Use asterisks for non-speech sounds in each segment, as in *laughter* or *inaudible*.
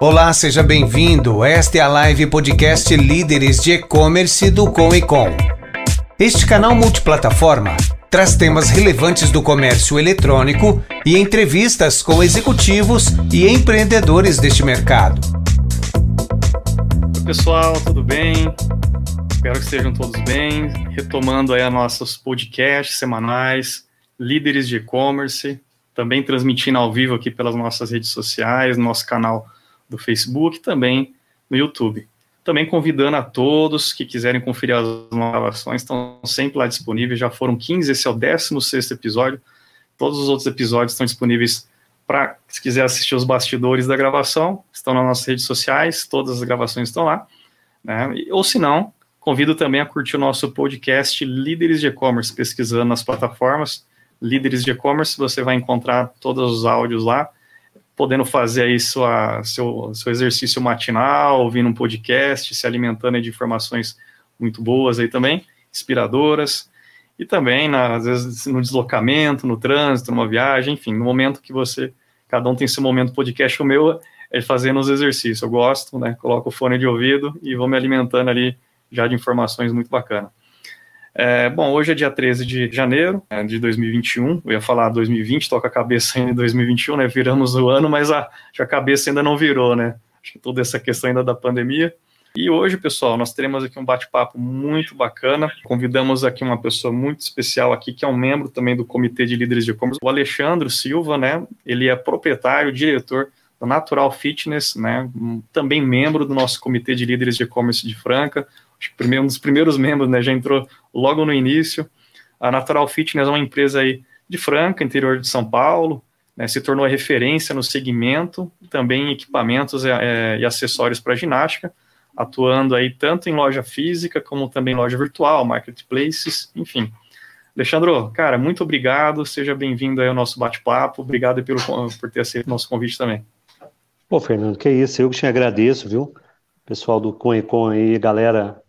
Olá, seja bem-vindo. Esta é a live podcast Líderes de E-Commerce do Com e Com. Este canal multiplataforma traz temas relevantes do comércio eletrônico e entrevistas com executivos e empreendedores deste mercado. Oi, pessoal, tudo bem? Espero que estejam todos bem. Retomando aí nossos podcasts semanais, líderes de e-commerce, também transmitindo ao vivo aqui pelas nossas redes sociais, no nosso canal do Facebook, também no YouTube. Também convidando a todos que quiserem conferir as gravações, estão sempre lá disponíveis. Já foram 15, esse é o 16 episódio. Todos os outros episódios estão disponíveis para, se quiser assistir os bastidores da gravação, estão nas nossas redes sociais, todas as gravações estão lá. Né? Ou se não, convido também a curtir o nosso podcast Líderes de E-Commerce, pesquisando nas plataformas Líderes de E-Commerce, você vai encontrar todos os áudios lá podendo fazer aí sua, seu, seu exercício matinal, ouvindo um podcast, se alimentando de informações muito boas aí também, inspiradoras, e também, na, às vezes, no deslocamento, no trânsito, numa viagem, enfim, no momento que você, cada um tem seu momento podcast, o meu é fazendo os exercícios, eu gosto, né, coloco o fone de ouvido e vou me alimentando ali já de informações muito bacanas. É, bom, hoje é dia 13 de janeiro é, de 2021. Eu ia falar 2020, toca a cabeça ainda em 2021, né? Viramos o ano, mas a, a cabeça ainda não virou, né? Acho que toda essa questão ainda da pandemia. E hoje, pessoal, nós teremos aqui um bate-papo muito bacana. Convidamos aqui uma pessoa muito especial aqui, que é um membro também do Comitê de Líderes de E-Commerce, o Alexandre Silva, né? Ele é proprietário, diretor do Natural Fitness, né? Também membro do nosso Comitê de Líderes de E-Commerce de Franca, um dos primeiros membros, né, já entrou logo no início. A Natural Fitness é uma empresa aí de Franca, interior de São Paulo, né, se tornou referência no segmento, também em equipamentos é, é, e acessórios para ginástica, atuando aí tanto em loja física como também loja virtual, marketplaces, enfim. Alexandro, cara, muito obrigado, seja bem-vindo aí ao nosso bate-papo, obrigado pelo, por ter aceito o nosso convite também. Pô, Fernando, que isso, eu que te agradeço, viu? Pessoal do Conecon aí, galera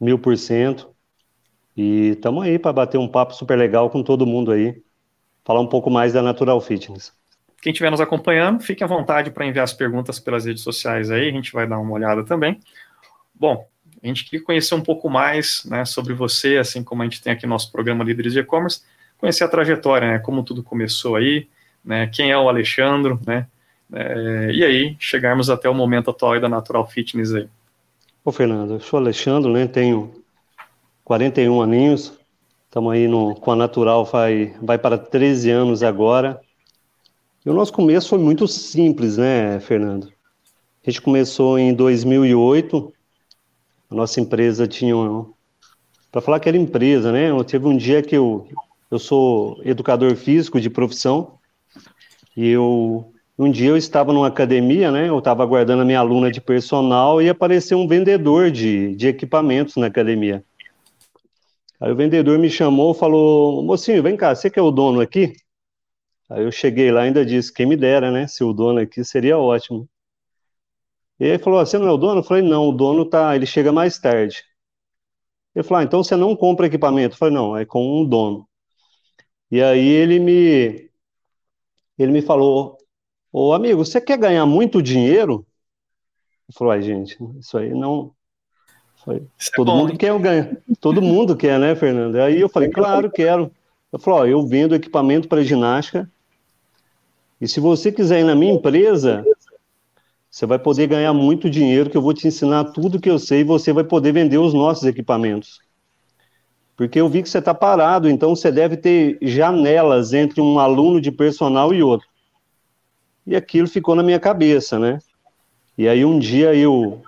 mil por cento. E estamos aí para bater um papo super legal com todo mundo aí, falar um pouco mais da Natural Fitness. Quem estiver nos acompanhando, fique à vontade para enviar as perguntas pelas redes sociais aí, a gente vai dar uma olhada também. Bom, a gente queria conhecer um pouco mais né, sobre você, assim como a gente tem aqui nosso programa Líderes de E-Commerce, conhecer a trajetória, né, como tudo começou aí, né, quem é o Alexandre, né, é, e aí chegarmos até o momento atual da Natural Fitness aí. Ô, Fernando, eu sou Alexandre, né? Tenho 41 aninhos. Estamos aí no, com a Natural, vai, vai para 13 anos agora. E o nosso começo foi muito simples, né, Fernando? A gente começou em 2008. A nossa empresa tinha. Para falar que era empresa, né? Eu teve um dia que eu, eu sou educador físico de profissão. E eu um dia eu estava numa academia, né? Eu estava aguardando a minha aluna de personal e apareceu um vendedor de, de equipamentos na academia. Aí o vendedor me chamou, falou: "Mocinho, vem cá, você que é o dono aqui?" Aí eu cheguei lá e ainda disse: "Quem me dera, né? Se o dono aqui seria ótimo." E ele falou: "Você não é o dono?" Eu falei: "Não, o dono tá, ele chega mais tarde." Ele falou: ah, "Então você não compra equipamento?" Eu falei: "Não, é com um dono." E aí ele me ele me falou: Ô amigo, você quer ganhar muito dinheiro? Ele falou, ai gente, isso aí não. É todo é mundo quer ganhar. Todo mundo quer, né, Fernando? Aí eu falei, claro, quero. Eu falei, ó, eu vendo equipamento para ginástica. E se você quiser ir na minha empresa, você vai poder ganhar muito dinheiro, que eu vou te ensinar tudo que eu sei e você vai poder vender os nossos equipamentos. Porque eu vi que você está parado, então você deve ter janelas entre um aluno de personal e outro. E aquilo ficou na minha cabeça, né? E aí um dia eu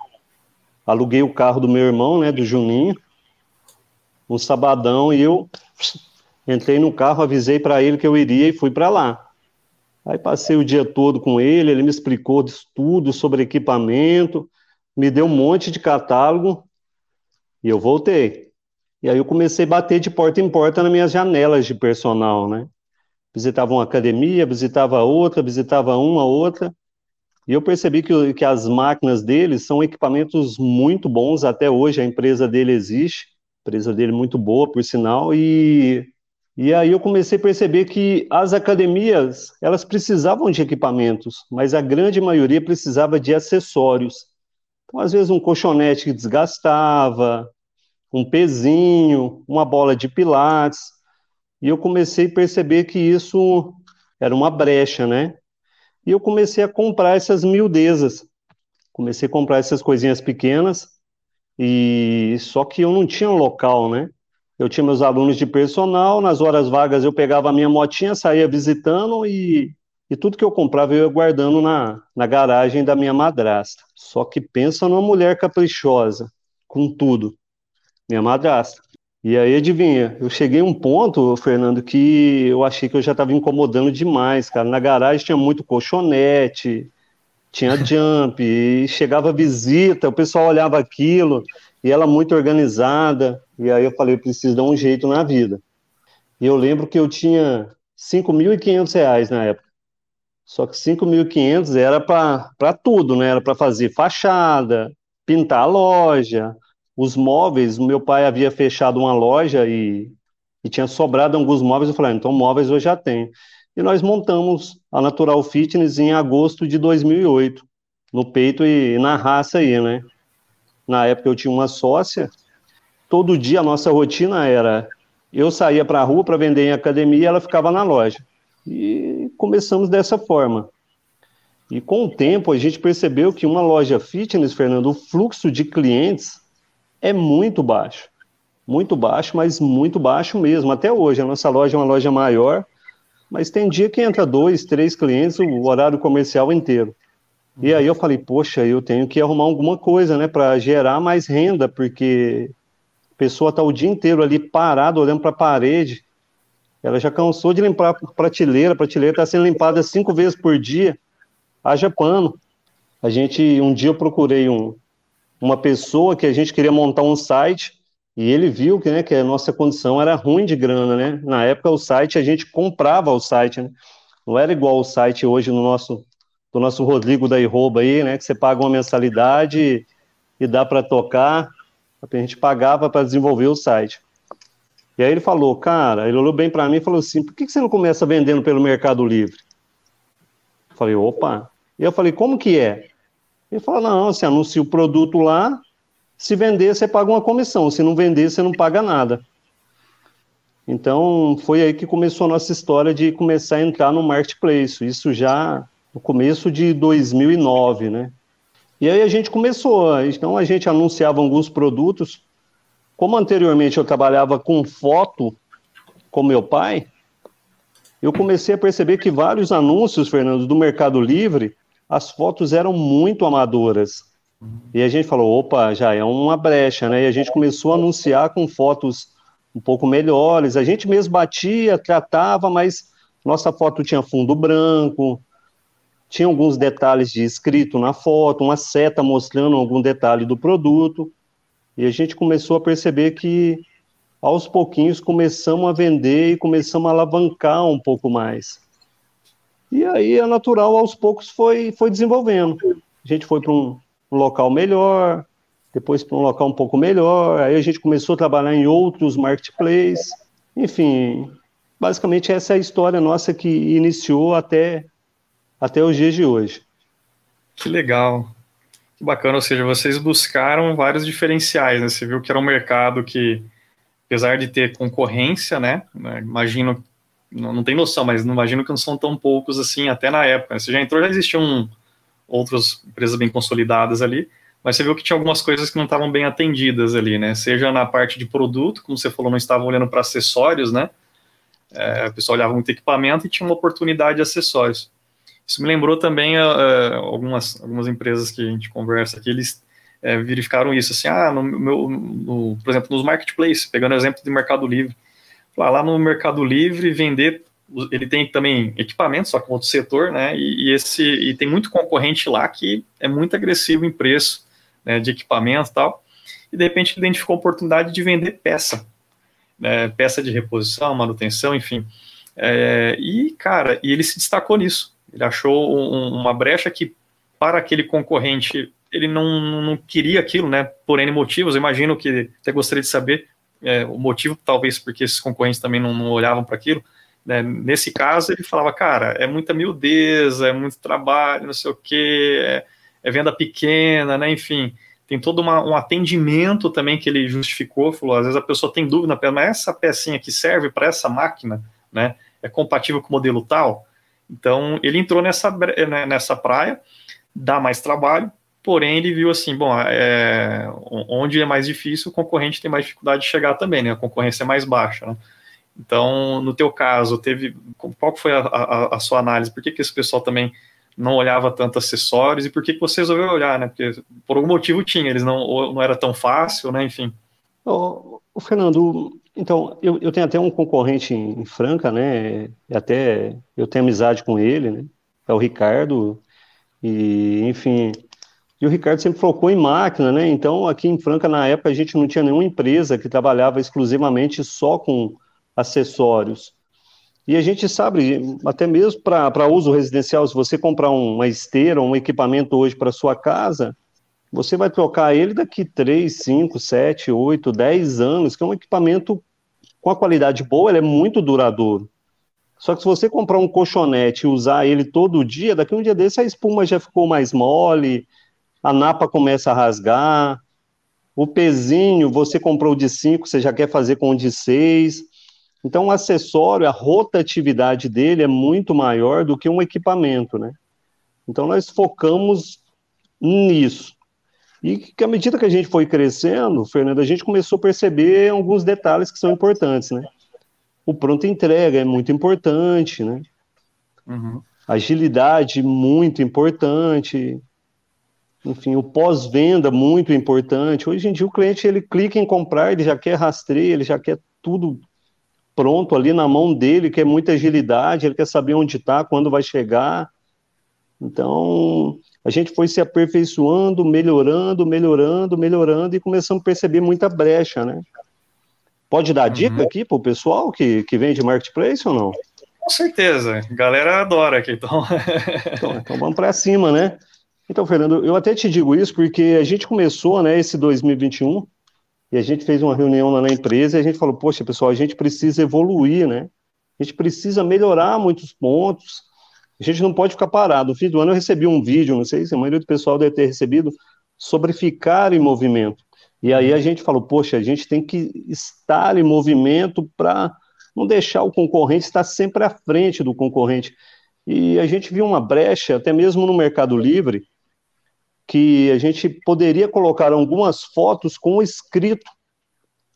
aluguei o carro do meu irmão, né, do Juninho, um sabadão, e eu entrei no carro, avisei para ele que eu iria e fui para lá. Aí passei o dia todo com ele, ele me explicou tudo sobre equipamento, me deu um monte de catálogo e eu voltei. E aí eu comecei a bater de porta em porta nas minhas janelas de personal, né? Visitava uma academia, visitava outra, visitava uma, outra, e eu percebi que, que as máquinas deles são equipamentos muito bons, até hoje a empresa dele existe, empresa dele muito boa, por sinal, e E aí eu comecei a perceber que as academias, elas precisavam de equipamentos, mas a grande maioria precisava de acessórios. Então, às vezes, um colchonete que desgastava, um pezinho, uma bola de pilates. E eu comecei a perceber que isso era uma brecha, né? E eu comecei a comprar essas miudezas. Comecei a comprar essas coisinhas pequenas, e só que eu não tinha local, né? Eu tinha meus alunos de personal, nas horas vagas eu pegava a minha motinha, saía visitando e, e tudo que eu comprava eu ia guardando na, na garagem da minha madrasta. Só que pensa numa mulher caprichosa, com tudo. Minha madrasta. E aí, adivinha, eu cheguei a um ponto, Fernando, que eu achei que eu já estava incomodando demais, cara. Na garagem tinha muito colchonete, tinha jump, e chegava visita, o pessoal olhava aquilo, e ela muito organizada, e aí eu falei, eu preciso dar um jeito na vida. E eu lembro que eu tinha 5.500 reais na época. Só que 5.500 era para tudo, né? Era para fazer fachada, pintar a loja, os móveis. Meu pai havia fechado uma loja e, e tinha sobrado alguns móveis. Eu falei, ah, então móveis eu já tenho. E nós montamos a Natural Fitness em agosto de 2008, no peito e na raça aí, né? Na época eu tinha uma sócia, todo dia a nossa rotina era eu saía para a rua para vender em academia e ela ficava na loja. E começamos dessa forma. E com o tempo a gente percebeu que uma loja fitness, Fernando, o fluxo de clientes é muito baixo. Muito baixo, mas muito baixo mesmo. Até hoje, a nossa loja é uma loja maior, mas tem dia que entra dois, três clientes, o horário comercial inteiro. E aí eu falei, poxa, eu tenho que arrumar alguma coisa, né, para gerar mais renda, porque a pessoa está o dia inteiro ali parada, olhando para a parede. Ela já cansou de limpar a prateleira, a prateleira está sendo limpada cinco vezes por dia. Haja pano. A gente, um dia eu procurei um, uma pessoa que a gente queria montar um site e ele viu que, né, que a nossa condição era ruim de grana, né? Na época o site a gente comprava o site, né? Não era igual o site hoje no nosso do nosso Rodrigo da Iroba aí, né? Que você paga uma mensalidade e dá para tocar. A gente pagava para desenvolver o site. E aí ele falou, cara, ele olhou bem para mim e falou assim: por que você não começa vendendo pelo Mercado Livre? Eu falei, opa. E eu falei, como que é? Ele falou, não, você anuncia o produto lá, se vender, você paga uma comissão, se não vender, você não paga nada. Então, foi aí que começou a nossa história de começar a entrar no marketplace. Isso já no começo de 2009, né? E aí a gente começou, então a gente anunciava alguns produtos. Como anteriormente eu trabalhava com foto com meu pai, eu comecei a perceber que vários anúncios, Fernando, do Mercado Livre, as fotos eram muito amadoras. E a gente falou, opa, já é uma brecha, né? E a gente começou a anunciar com fotos um pouco melhores. A gente mesmo batia, tratava, mas nossa foto tinha fundo branco, tinha alguns detalhes de escrito na foto, uma seta mostrando algum detalhe do produto, e a gente começou a perceber que aos pouquinhos começamos a vender e começamos a alavancar um pouco mais. E aí a natural aos poucos foi, foi desenvolvendo. A gente foi para um, um local melhor, depois para um local um pouco melhor, aí a gente começou a trabalhar em outros marketplaces, enfim, basicamente essa é a história nossa que iniciou até até os dias de hoje. Que legal. Que bacana, ou seja, vocês buscaram vários diferenciais, né? Você viu que era um mercado que, apesar de ter concorrência, né? né imagino, não, não tem noção, mas não imagino que não são tão poucos assim, até na época. Né? Você já entrou, já existiam outras empresas bem consolidadas ali, mas você viu que tinha algumas coisas que não estavam bem atendidas ali, né? Seja na parte de produto, como você falou, não estavam olhando para acessórios, né? É, o pessoal olhava muito equipamento e tinha uma oportunidade de acessórios. Isso me lembrou também uh, algumas, algumas empresas que a gente conversa aqui, eles uh, verificaram isso, assim, ah, no meu, no, por exemplo, nos marketplaces, pegando o exemplo do Mercado Livre, lá, no Mercado Livre, vender, ele tem também equipamento, só que outro setor, né, e, e, esse, e tem muito concorrente lá que é muito agressivo em preço, né, de equipamento e tal, e de repente identificou a oportunidade de vender peça, né, peça de reposição, manutenção, enfim, é, e, cara, e ele se destacou nisso, ele achou um, uma brecha que, para aquele concorrente, ele não, não queria aquilo, né? Por N motivos. Eu imagino que até gostaria de saber é, o motivo talvez porque esses concorrentes também não, não olhavam para aquilo, né, nesse caso ele falava, cara, é muita miudeza, é muito trabalho, não sei o que, é, é, venda pequena, né, enfim, tem todo uma, um atendimento também que ele justificou, falou, às vezes a pessoa tem dúvida, mas essa pecinha que serve para essa máquina, né, é compatível com o modelo tal, então ele entrou nessa, né, nessa praia, dá mais trabalho, porém ele viu assim, bom, é, onde é mais difícil, o concorrente tem mais dificuldade de chegar também, né? A concorrência é mais baixa, né? Então, no teu caso, teve qual foi a, a, a, sua análise? Por que, que esse pessoal também não olhava tanto acessórios e por que, que você resolveu olhar, né? Porque por algum motivo tinha, eles não não era tão fácil, né? Enfim. O, Fernando, então eu, eu tenho até um concorrente em Franca, né? E até eu tenho amizade com ele, né? É o Ricardo e enfim e o Ricardo sempre focou em máquina, né? Então, aqui em Franca, na época, a gente não tinha nenhuma empresa que trabalhava exclusivamente só com acessórios. E a gente sabe, até mesmo para uso residencial, se você comprar uma esteira, um equipamento hoje para sua casa, você vai trocar ele daqui 3, 5, 7, 8, 10 anos, que é um equipamento com a qualidade boa, ele é muito duradouro. Só que se você comprar um colchonete e usar ele todo dia, daqui um dia desse a espuma já ficou mais mole, a napa começa a rasgar, o pezinho, você comprou de 5, você já quer fazer com o de 6. Então, o acessório, a rotatividade dele é muito maior do que um equipamento, né? Então, nós focamos nisso. E que à medida que a gente foi crescendo, Fernando, a gente começou a perceber alguns detalhes que são importantes, né? O pronto entrega é muito importante, né? Uhum. Agilidade muito importante enfim, o pós-venda muito importante. Hoje em dia o cliente ele clica em comprar, ele já quer rastreio, ele já quer tudo pronto ali na mão dele, quer muita agilidade, ele quer saber onde está, quando vai chegar. Então, a gente foi se aperfeiçoando, melhorando, melhorando, melhorando e começamos a perceber muita brecha, né? Pode dar dica uhum. aqui para o pessoal que, que vende marketplace ou não? Com certeza, a galera adora aqui, então. então, então vamos para cima, né? Então, Fernando, eu até te digo isso porque a gente começou, né, esse 2021, e a gente fez uma reunião lá na empresa e a gente falou, poxa, pessoal, a gente precisa evoluir, né? A gente precisa melhorar muitos pontos. A gente não pode ficar parado. No fim do ano eu recebi um vídeo, não sei se a maioria do pessoal deve ter recebido, sobre ficar em movimento. E aí a gente falou, poxa, a gente tem que estar em movimento para não deixar o concorrente estar sempre à frente do concorrente. E a gente viu uma brecha, até mesmo no Mercado Livre, que a gente poderia colocar algumas fotos com escrito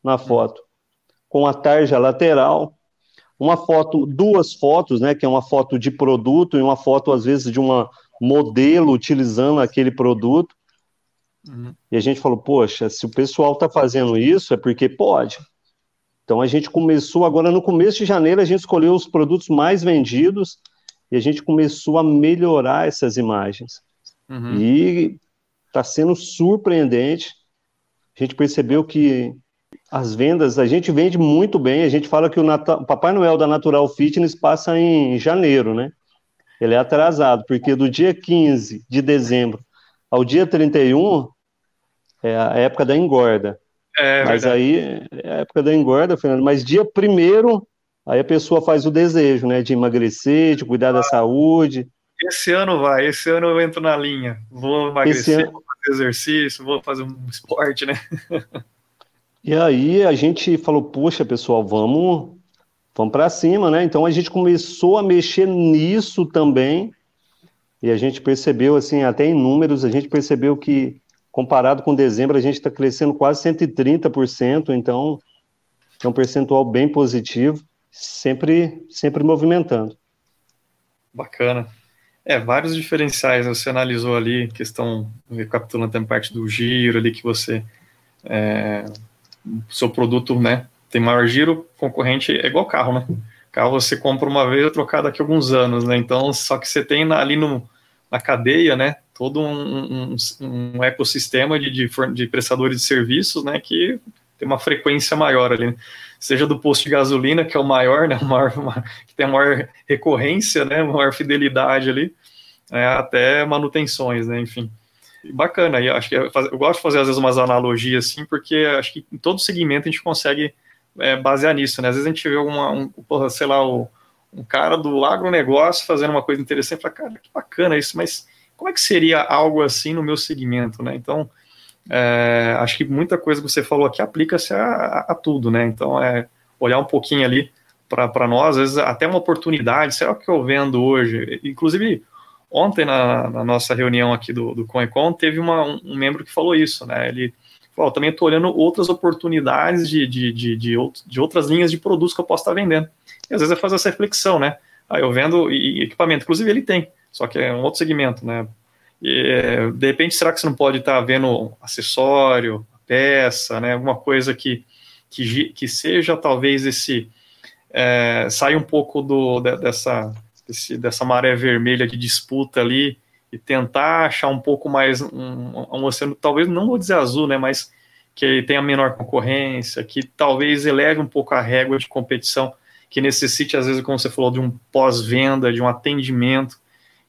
na foto, com a tarja lateral, uma foto, duas fotos, né, que é uma foto de produto e uma foto às vezes de uma modelo utilizando aquele produto. Uhum. E a gente falou, poxa, se o pessoal está fazendo isso é porque pode. Então a gente começou agora no começo de janeiro a gente escolheu os produtos mais vendidos e a gente começou a melhorar essas imagens. Uhum. E está sendo surpreendente. A gente percebeu que as vendas, a gente vende muito bem. A gente fala que o, Natal, o Papai Noel da Natural Fitness passa em janeiro, né? Ele é atrasado, porque do dia 15 de dezembro ao dia 31 é a época da engorda. É, mas verdade. aí é a época da engorda, Fernando. Mas dia primeiro, aí a pessoa faz o desejo, né? De emagrecer, de cuidar da saúde. Esse ano vai, esse ano eu entro na linha. Vou emagrecer, ano... vou fazer exercício, vou fazer um esporte, né? e aí a gente falou, poxa, pessoal, vamos, vamos para cima, né? Então a gente começou a mexer nisso também. E a gente percebeu, assim, até em números, a gente percebeu que, comparado com dezembro, a gente está crescendo quase 130%, então é um percentual bem positivo, sempre, sempre movimentando. Bacana. É, vários diferenciais você analisou ali, questão, recapitulando também parte do giro ali que você, é, seu produto, né, tem maior giro, concorrente é igual carro, né, carro você compra uma vez é trocar daqui a alguns anos, né, então, só que você tem ali no, na cadeia, né, todo um, um, um ecossistema de, de, de prestadores de serviços, né, que tem uma frequência maior ali, né? seja do posto de gasolina, que é o maior, né, *laughs* o maior, que tem a maior recorrência, né, maior fidelidade ali, é, até manutenções, né, enfim. Bacana, e acho que eu, eu gosto de fazer às vezes umas analogias assim, porque acho que em todo segmento a gente consegue é, basear nisso, né? Às vezes a gente vê uma, um, porra, sei lá, o, um cara do agronegócio fazendo uma coisa interessante, fala, cara, que bacana isso, mas como é que seria algo assim no meu segmento, né? Então, é, acho que muita coisa que você falou aqui aplica-se a, a, tudo, né? Então, é olhar um pouquinho ali para nós, às vezes até uma oportunidade, será que eu vendo hoje? Inclusive, ontem na, na nossa reunião aqui do, do teve uma, um, membro que falou isso, né? Ele falou, também estou olhando outras oportunidades de, de, de, de, de outras linhas de produtos que eu posso estar vendendo. E às vezes é fazer essa reflexão, né? Aí eu vendo e, equipamento, inclusive ele tem, só que é um outro segmento, né? E, de repente, será que você não pode estar vendo acessório, peça, né? Alguma coisa que, que, que seja talvez esse. É, saia um pouco do, dessa, desse, dessa maré vermelha de disputa ali e tentar achar um pouco mais um, um oceano, talvez não vou dizer azul, né? Mas que tenha menor concorrência, que talvez eleve um pouco a régua de competição que necessite, às vezes, como você falou, de um pós-venda, de um atendimento,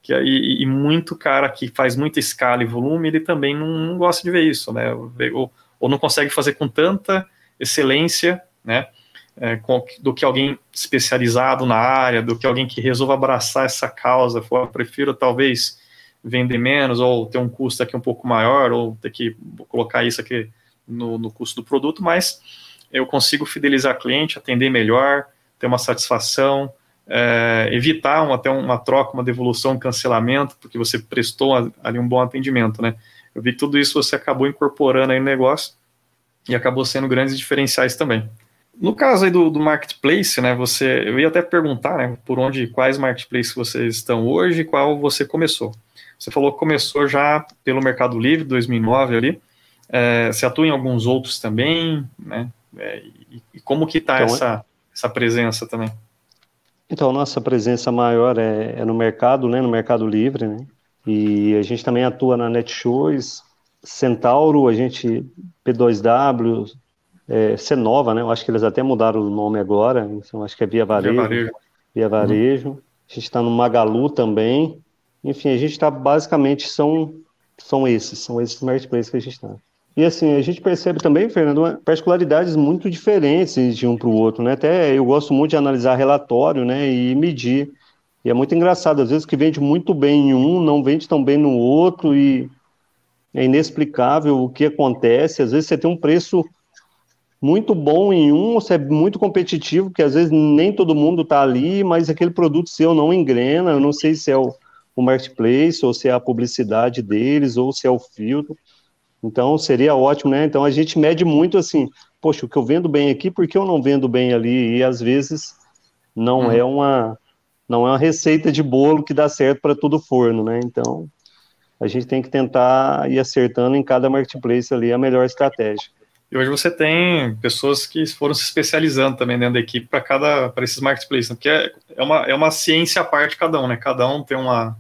que e, e, muito cara que faz muita escala e volume, ele também não, não gosta de ver isso, né? Ou, ou, não consegue fazer com tanta excelência, né? É, com, do que alguém especializado na área, do que alguém que resolva abraçar essa causa. For, prefiro talvez vender menos, ou ter um custo aqui um pouco maior, ou ter que colocar isso aqui no, no custo do produto, mas eu consigo fidelizar cliente, atender melhor, ter uma satisfação, é, evitar uma, até uma troca, uma devolução, um cancelamento, porque você prestou ali um bom atendimento, né? Eu vi que tudo isso você acabou incorporando aí no negócio e acabou sendo grandes diferenciais também. No caso aí do, do marketplace, né, você, eu ia até perguntar, né, por onde, quais marketplaces vocês estão hoje e qual você começou. Você falou que começou já pelo Mercado Livre, 2009 ali, é, você atua em alguns outros também, né, é, e, e, como que está então, essa essa presença também? Então, nossa presença maior é, é, no mercado, né, no Mercado Livre, né, e a gente também atua na Netshoes, Centauro, a gente, P2W, é, Cenova, né, eu acho que eles até mudaram o nome agora, então acho que é Via Varejo. Via Varejo. Via Varejo. Uhum. A gente está no Magalu também, enfim, a gente está, basicamente, são, são esses, são esses marketplaces que a gente está. E assim, a gente percebe também, Fernando, particularidades muito diferentes de um para o outro, né? Até eu gosto muito de analisar relatório, né, e medir. E é muito engraçado, às vezes que vende muito bem em um, não vende tão bem no outro, e é inexplicável o que acontece. Às vezes você tem um preço muito bom em um, você é muito competitivo, porque às vezes nem todo mundo está ali, mas aquele produto seu não engrena. Eu não sei se é o, o marketplace, ou se é a publicidade deles, ou se é o filtro. Então seria ótimo, né? Então a gente mede muito assim, poxa, o que eu vendo bem aqui, por que eu não vendo bem ali? E às vezes não hum. é uma não é uma receita de bolo que dá certo para todo forno, né? Então a gente tem que tentar ir acertando em cada marketplace ali a melhor estratégia. E hoje você tem pessoas que foram se especializando também dentro da equipe para cada para esses marketplaces, né? porque é, é, uma, é uma ciência à parte cada um, né? Cada um tem uma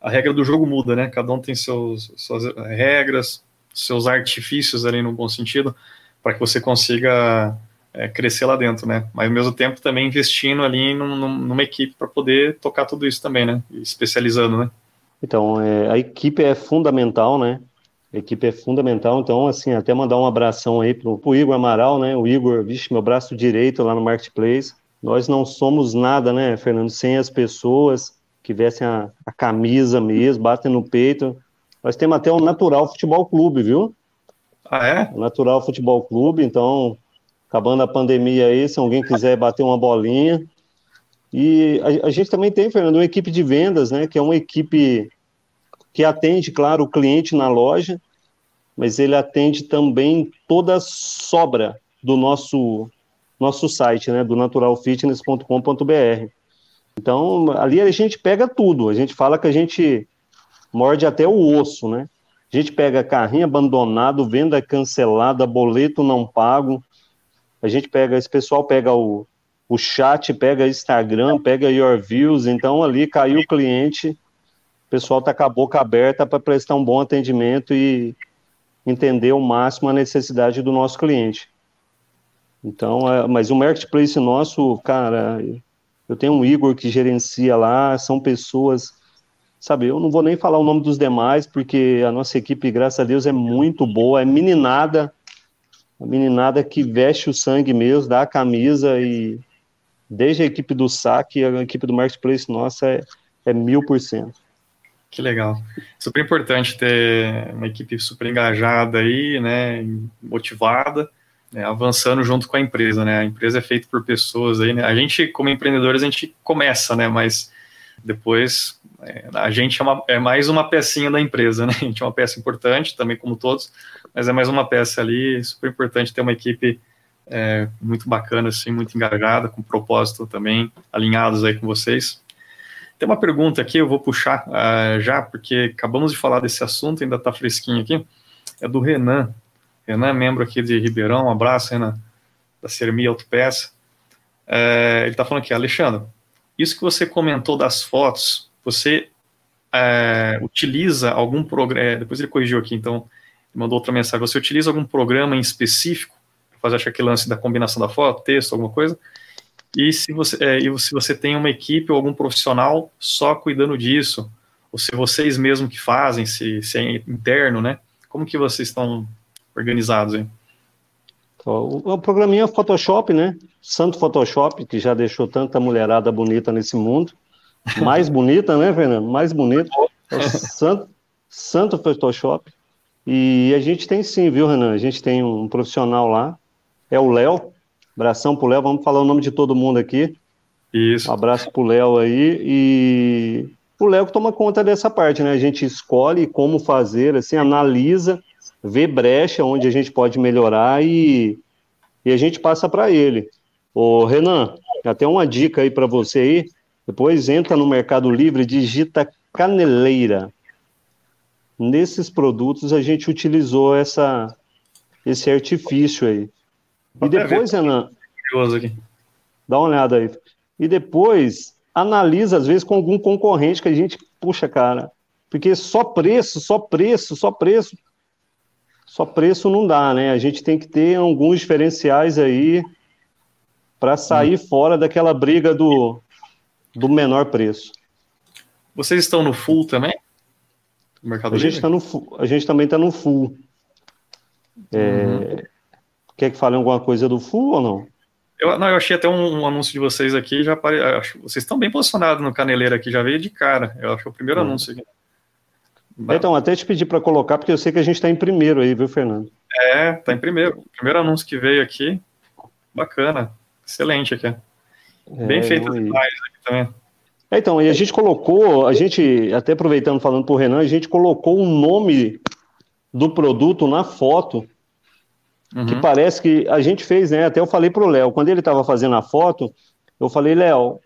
a regra do jogo muda, né? Cada um tem seus, suas regras, seus artifícios ali no bom sentido, para que você consiga é, crescer lá dentro, né? Mas ao mesmo tempo também investindo ali num, numa equipe para poder tocar tudo isso também, né? Especializando, né? Então, é, a equipe é fundamental, né? A equipe é fundamental, então, assim, até mandar um abração aí pro, pro Igor Amaral, né? O Igor, vixe, meu braço direito lá no Marketplace. Nós não somos nada, né, Fernando, sem as pessoas que vestem a, a camisa mesmo, batem no peito. Nós temos até o Natural Futebol Clube, viu? Ah, é? O Natural Futebol Clube, então, acabando a pandemia aí, se alguém quiser bater uma bolinha. E a, a, gente também tem, Fernando, uma equipe de vendas, né? Que é uma equipe que atende, claro, o cliente na loja, mas ele atende também toda a sobra do nosso nosso site, né? Do naturalfitness.com.br. Então, ali a gente pega tudo. A gente fala que a gente morde até o osso, né? A gente pega carrinho abandonado, venda cancelada, boleto não pago. A gente pega, esse pessoal pega o, o chat, pega Instagram, pega Your Views, então ali caiu o cliente, o pessoal tá com a boca aberta para prestar um bom atendimento e entender ao máximo a necessidade do nosso cliente. Então, é, mas o marketplace nosso, cara, eu tenho um Igor que gerencia lá, são pessoas sabe, eu não vou nem falar o nome dos demais, porque a nossa equipe, graças a Deus, é muito boa, é meninada, a meninada que veste o sangue mesmo, dá a camisa e desde a equipe do saque, a equipe do marketplace nossa é, é mil por cento. Que legal. Super importante ter uma equipe super engajada aí, né, motivada, né, avançando junto com a empresa, né? A empresa é feita por pessoas aí, né? A gente, como empreendedores, a gente começa, né? Mas depois é, a gente é, uma, é, mais uma pecinha da empresa, né? *laughs* A gente é uma peça importante, também como todos, mas é mais uma peça ali, super importante ter uma equipe é, muito bacana, assim, muito engajada, com propósito também, alinhados aí com vocês. Tem uma pergunta aqui, eu vou puxar uh, já, porque acabamos de falar desse assunto, ainda está fresquinho aqui, é do Renan. Renan é membro aqui de Ribeirão, um abraço, Renan, da Sermi Autopeça. É, ele está falando aqui, Alexandre, isso que você comentou das fotos, você é, utiliza algum programa, é, depois ele corrigiu aqui, então, mandou outra mensagem, você utiliza algum programa em específico para fazer aquele lance da combinação da foto, texto, alguma coisa? E se você, é, e se você tem uma equipe ou algum profissional só cuidando disso, ou se vocês mesmo que fazem, se, se é interno, né? Como que vocês estão organizados aí? O, o programinha Photoshop, né? Santo Photoshop, que já deixou tanta mulherada bonita nesse mundo. Mais *laughs* bonita, né, Fernando? Mais bonita. É o Santo, Santo Photoshop. E a gente tem sim, viu, Renan? A gente tem um profissional lá, é o Léo, Abração pro Léo, vamos falar o nome de todo mundo aqui. Isso. Um abraço pro Léo aí. E o Léo que toma conta dessa parte, né? A gente escolhe como fazer, assim, analisa, vê brecha onde a gente pode melhorar e, e a gente passa para ele. Ô, Renan, até uma dica aí para você aí. Depois entra no Mercado Livre, digita caneleira. Nesses produtos a gente utilizou essa, esse artifício aí. E depois, Renan. Dá uma olhada aí. E depois, analisa, às vezes, com algum concorrente que a gente, puxa, cara, porque só preço, só preço, só preço. Só preço não dá, né? A gente tem que ter alguns diferenciais aí para sair hum. fora daquela briga do, do menor preço. Vocês estão no full também? Mercado a gente, tá no, a gente também está no full. É, uhum. Quer que fale alguma coisa do Full ou não? Eu, não, eu achei até um, um anúncio de vocês aqui, já pare... acho, vocês estão bem posicionados no Caneleiro aqui, já veio de cara. Eu acho que é o primeiro hum. anúncio aqui. Então, até te pedir para colocar, porque eu sei que a gente está em primeiro aí, viu, Fernando? É, está em primeiro. Primeiro anúncio que veio aqui. Bacana. Excelente aqui. Bem é, feito as imagens aqui também. É, então, e a gente colocou, a gente, até aproveitando falando para o Renan, a gente colocou o nome do produto na foto Uhum. Que parece que a gente fez, né? Até eu falei pro Léo, quando ele estava fazendo a foto, eu falei, Léo,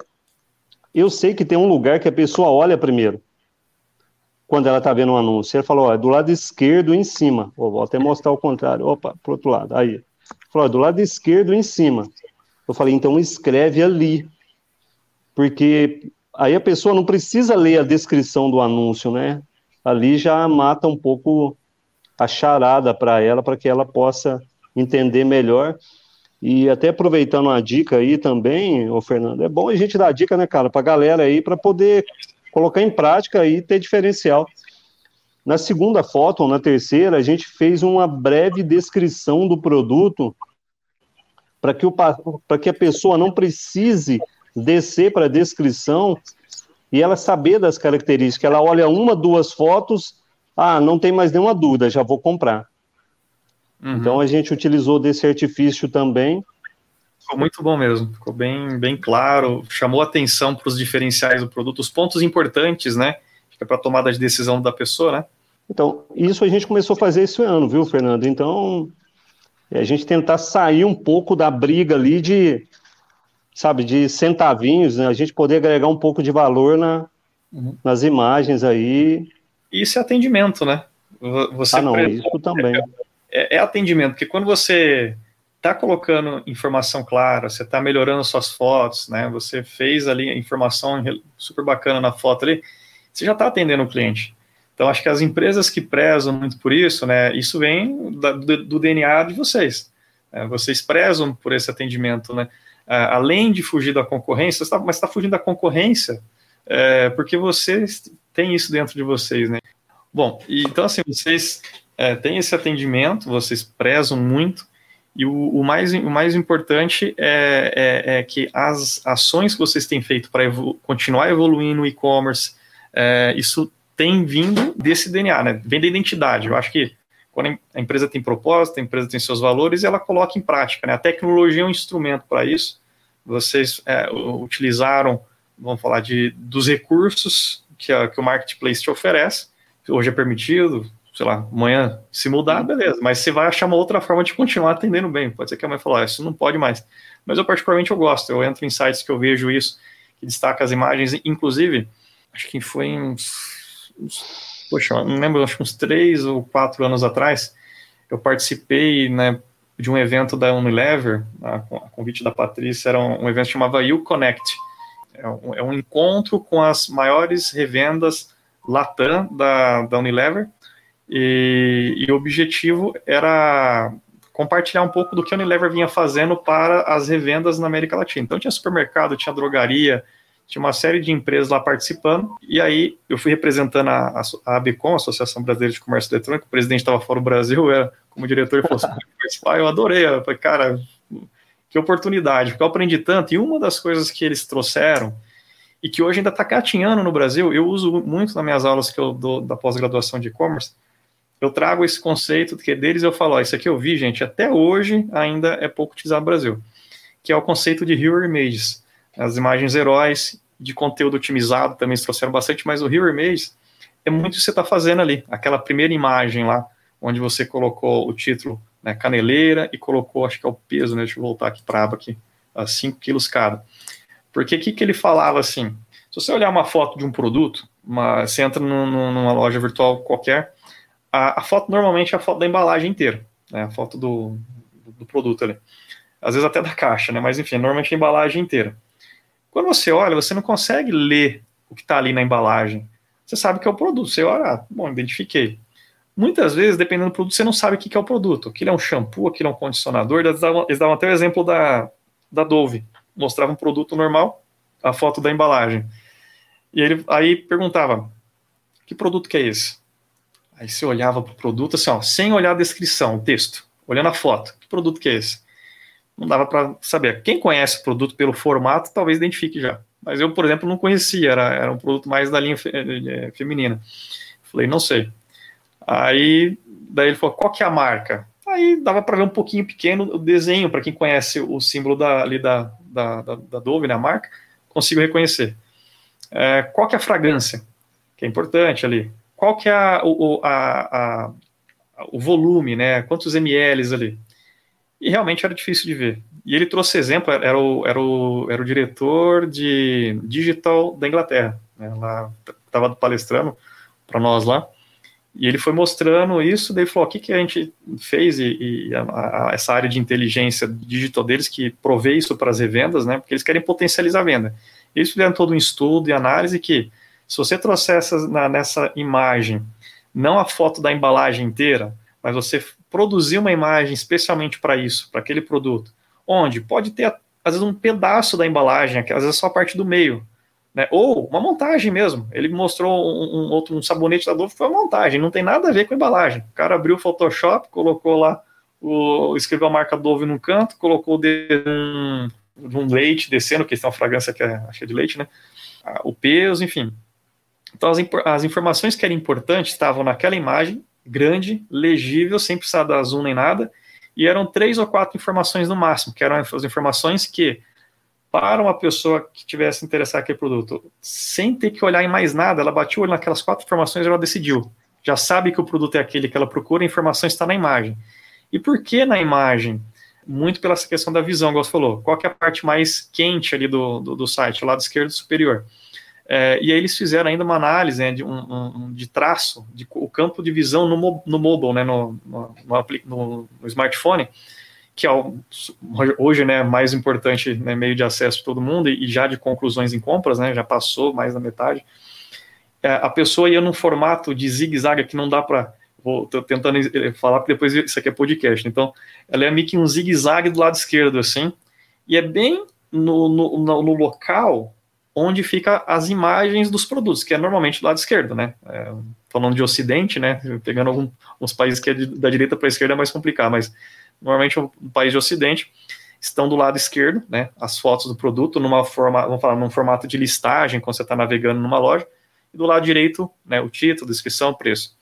eu sei que tem um lugar que a pessoa olha primeiro, quando ela está vendo um anúncio. Ele falou, ó, é do lado esquerdo em cima. vou até mostrar o contrário. Opa, pro outro lado. Aí. Falou, do lado esquerdo em cima. Eu falei, então escreve ali. Porque aí a pessoa não precisa ler a descrição do anúncio, né? Ali já mata um pouco a charada para ela, para que ela possa entender melhor. E até aproveitando uma dica aí também, ô Fernando, é bom a gente dar dica, né, cara, para a galera aí, para poder colocar em prática e ter diferencial. Na segunda foto, ou na terceira, a gente fez uma breve descrição do produto para que, o, que a pessoa não precise descer para a descrição e ela saber das características. Ela olha uma, duas fotos, ah, não tem mais nenhuma dúvida, já vou comprar. Uhum. Então a gente utilizou desse artifício também. Ficou muito bom mesmo, ficou bem, bem claro, chamou atenção para os diferenciais do produto, os pontos importantes, né? É para tomada de decisão da pessoa, né? Então, isso a gente começou a fazer esse ano, viu, Fernando? Então, é a gente tentar sair um pouco da briga ali de, sabe, de centavinhos, né? A gente poder agregar um pouco de valor na, uhum. nas imagens aí. Isso é atendimento, né? Você ah, não, isso também é, é atendimento, porque quando você está colocando informação clara, você está melhorando suas fotos, né? Você fez ali a informação super bacana na foto ali, você já está atendendo o cliente. Então, acho que as empresas que prezam muito por isso, né? Isso vem da, do, do, DNA de vocês. Né? Vocês prezam por esse atendimento, né? além de fugir da concorrência, tá, mas está fugindo da concorrência é, porque você tem isso dentro de vocês, né? Bom, então assim, vocês é, têm esse atendimento, vocês prezam muito, e o, o, mais, o mais importante é, é, é, que as ações que vocês têm feito para evolu continuar evoluindo no e-commerce, é, isso tem vindo desse DNA, né? Vem da identidade. Eu acho que quando a empresa tem propósito, a empresa tem seus valores, ela coloca em prática. Né? A tecnologia é um instrumento para isso. Vocês é, utilizaram, vamos falar de dos recursos que, a, que o marketplace te oferece. Hoje é permitido, sei lá, amanhã se mudar, beleza, mas você vai achar uma outra forma de continuar atendendo bem. Pode ser que a mãe fale, ah, isso não pode mais. Mas eu particularmente eu gosto, eu entro em sites que eu vejo isso, que destaca as imagens, inclusive, acho que foi uns, uns poxa, não lembro, acho que uns três ou quatro anos atrás, eu participei, né, de um evento da Unilever, a, a convite da Patrícia, era um, um evento que chamava You Connect, é um, é um encontro com as maiores revendas Latam da, da Unilever, e, e, o objetivo era compartilhar um pouco do que a Unilever vinha fazendo para as revendas na América Latina. Então tinha supermercado, tinha drogaria, tinha uma série de empresas lá participando, e aí eu fui representando a, a ABCOM, Associação Brasileira de Comércio Eletrônico, o presidente estava fora do Brasil, eu era como diretor, ele falou assim, participar, eu adorei, eu falei, cara, que oportunidade, porque eu aprendi tanto, e uma das coisas que eles trouxeram, e que hoje ainda está catinhando no Brasil, eu uso muito nas minhas aulas que eu dou da pós-graduação de e-commerce, eu trago esse conceito que deles eu falo, ó, isso aqui eu vi, gente, até hoje ainda é pouco utilizado no Brasil, que é o conceito de Hero Images, as imagens heróis de conteúdo otimizado também se trouxeram bastante, mas o Hero Images é muito o que você está fazendo ali, aquela primeira imagem lá, onde você colocou o título né, caneleira e colocou, acho que é o peso, né, deixa eu voltar aqui para aba aqui, 5 quilos cada. Porque o que, que ele falava assim, se você olhar uma foto de um produto, uma, você entra numa loja virtual qualquer, a, a, foto normalmente é a foto da embalagem inteira, né, a foto do, do produto ali. Às vezes até da caixa, né, mas enfim, normalmente a embalagem inteira. Quando você olha, você não consegue ler o que está ali na embalagem. Você sabe que é o produto. Você olha, ah, bom, identifiquei. Muitas vezes, dependendo do produto, você não sabe o que é o produto. Aquilo é um shampoo, aquilo é um condicionador. Eles davam, eles davam até o exemplo da, da Dove. Mostrava um produto normal, a foto da embalagem. E ele aí perguntava: que produto que é esse? Aí você olhava para o produto assim, ó, sem olhar a descrição, o texto, olhando a foto, que produto que é esse? Não dava para saber. Quem conhece o produto pelo formato, talvez identifique já. Mas eu, por exemplo, não conhecia, era, era um produto mais da linha fe, é, feminina. Falei, não sei. Aí, daí ele falou, qual que é a marca? Aí dava para ver um pouquinho pequeno o desenho, para quem conhece o símbolo da, ali da, da, da, da Dove, né, a marca, consigo reconhecer. É, qual que é a fragrância? Que é importante ali qual que é a, o, a, a, o volume, né? Quantos ml ali? E realmente era difícil de ver. E ele trouxe exemplo, era o, era o, era o diretor de digital da Inglaterra, né? lá estava palestrando para nós lá, e ele foi mostrando isso, daí falou, o que, que a gente fez, e, e a, a, essa área de inteligência digital deles, que provê isso para as revendas, né, porque eles querem potencializar a venda. Eles fizeram todo um estudo e análise que se você trouxer essa, na, nessa imagem, não a foto da embalagem inteira, mas você produzir uma imagem especialmente para isso, para aquele produto, onde pode ter, às vezes, um pedaço da embalagem, às vezes só a parte do meio, né? Ou uma montagem mesmo. Ele mostrou um, um outro um sabonete da Dove, foi uma montagem, não tem nada a ver com a embalagem. O cara abriu o Photoshop, colocou lá, o, escreveu a marca Dove no canto, colocou um, um leite descendo, que é uma fragrância que é, que é de leite, né? O peso, enfim. Então, as, as informações que eram importantes estavam naquela imagem, grande, legível, sem precisar dar zoom nem nada, e eram três ou quatro informações no máximo, que eram as informações que, para uma pessoa que tivesse interessado naquele produto, sem ter que olhar em mais nada, ela bateu o olho naquelas quatro informações e ela decidiu. Já sabe que o produto é aquele que ela procura, a informação está na imagem. E por que na imagem? Muito pela questão da visão, como você falou. Qual é a parte mais quente ali do, do, do site, o lado esquerdo superior? É, e aí eles fizeram ainda uma análise né, de, um, um, de traço, de o campo de visão no, no mobile, né, no, no, no, no smartphone, que é o, hoje né, mais importante né, meio de acesso de todo mundo e, e, já de conclusões em compras, né, já passou mais da metade. É, a pessoa ia num formato de zigue-zague que não dá para. Vou tentando falar, porque depois isso aqui é podcast. Então, ela é meio que um zigue-zague do lado esquerdo, assim, e é bem no, no, no local onde fica as imagens dos produtos, que é normalmente do lado esquerdo, né? É, falando de Ocidente, né? Pegando alguns países que é de, da direita para a esquerda é mais complicado, mas normalmente um país de Ocidente estão do lado esquerdo, né? As fotos do produto numa forma, vamos falar, num formato de listagem quando você está navegando numa loja, e do lado direito, né? O título, descrição, preço.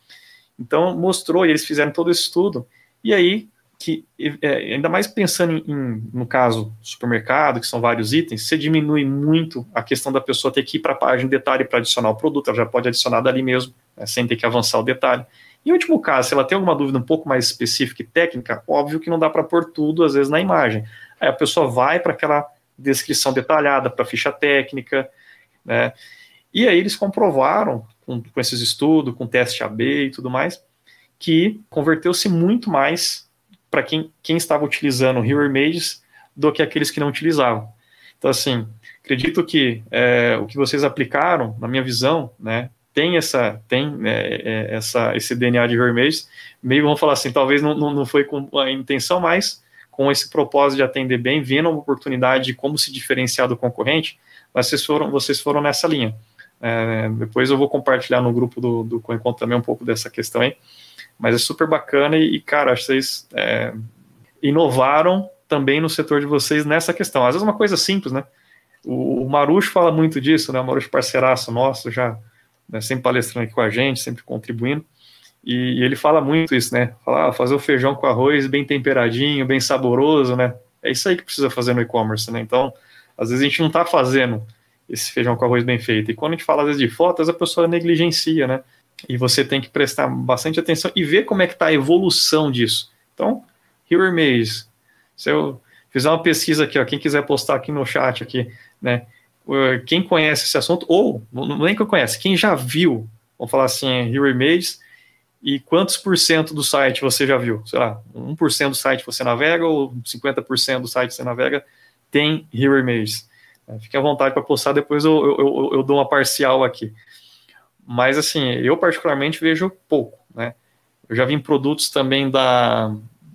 Então mostrou e eles fizeram todo esse estudo e aí que é, ainda mais pensando em, em, no caso supermercado, que são vários itens, você diminui muito a questão da pessoa ter que ir para a página de detalhe para adicionar o produto, ela já pode adicionar dali mesmo, né, sem ter que avançar o detalhe. Em último caso, se ela tem alguma dúvida um pouco mais específica e técnica, óbvio que não dá para pôr tudo, às vezes, na imagem. Aí a pessoa vai para aquela descrição detalhada, para a ficha técnica, né? E aí eles comprovaram, com, com esses estudos, com teste AB e tudo mais, que converteu-se muito mais para quem, quem estava utilizando o Hero Images do que aqueles que não utilizavam. Então, assim, acredito que é, o que vocês aplicaram, na minha visão, né, tem essa tem é, é, essa esse DNA de Images, meio vamos falar assim, talvez não, não, não foi com a intenção, mas com esse propósito de atender bem, vendo uma oportunidade de como se diferenciar do concorrente, mas vocês foram, vocês foram nessa linha. É, depois eu vou compartilhar no grupo do, do Coencontro também um pouco dessa questão aí. Mas é super bacana e, cara, acho que vocês é, inovaram também no setor de vocês nessa questão. Às vezes é uma coisa simples, né? O, o Marucho fala muito disso, né? O Marucho parceiraço nosso, já né, sempre palestrando aqui com a gente, sempre contribuindo. E, e ele fala muito isso, né? Fala, ah, fazer o feijão com arroz bem temperadinho, bem saboroso, né? É isso aí que precisa fazer no e-commerce, né? Então, às vezes a gente não está fazendo esse feijão com arroz bem feito. E quando a gente fala, às vezes, de fotos, a pessoa negligencia, né? E você tem que prestar bastante atenção e ver como é que está a evolução disso. Então, Here Maze, se eu fizer uma pesquisa aqui, ó, quem quiser postar aqui no chat aqui, né? Quem conhece esse assunto, ou nem que conhece, quem já viu, vamos falar assim, Here Maze, e quantos por cento do site você já viu? Sei lá, 1% do site você navega ou 50% do site você navega tem Here Maze. Fique à vontade para postar, depois eu, eu, eu, eu dou uma parcial aqui. Mas, assim, eu particularmente vejo pouco, né? Eu já vi produtos também da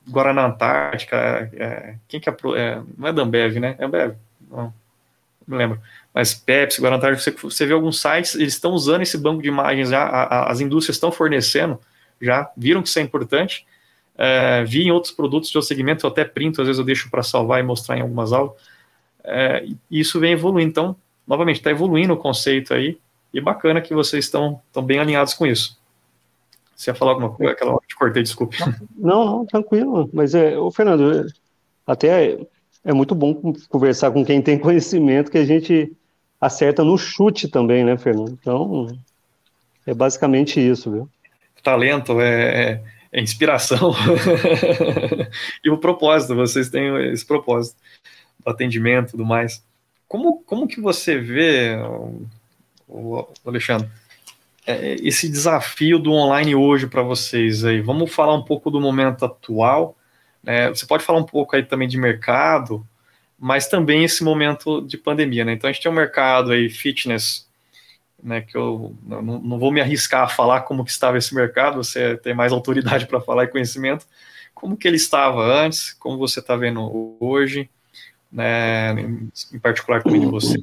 Guaraná Antártica, é, quem que é, é, não é da Ambev, né? É Ambev? Não, não me lembro. Mas Pepsi, Guaraná Antártica, você, você vê alguns sites, eles estão usando esse banco de imagens já, a, a, as indústrias estão fornecendo, já viram que isso é importante. É, vi em outros produtos de outro segmento, eu até printo, às vezes eu deixo para salvar e mostrar em algumas aulas. É, e isso vem evoluindo. Então, novamente, está evoluindo o conceito aí. E bacana que vocês estão, estão bem alinhados com isso. Você ia falar alguma coisa? Aquela hora te cortei, desculpe. Não, não, tranquilo. Mas, é, ô, Fernando, até é, é muito bom conversar com quem tem conhecimento que a gente acerta no chute também, né, Fernando? Então, é basicamente isso, viu? Talento, é, é, é inspiração. *laughs* e o propósito, vocês têm esse propósito do atendimento e tudo mais. Como, como que você vê, o Alexandre, é, esse desafio do online hoje para vocês aí? Vamos falar um pouco do momento atual. Né? Você pode falar um pouco aí também de mercado, mas também esse momento de pandemia, né? Então a gente tem um mercado aí fitness, né? Que eu não, não vou me arriscar a falar como que estava esse mercado. Você tem mais autoridade para falar e conhecimento. Como que ele estava antes? Como você está vendo hoje? Né? Em particular também de você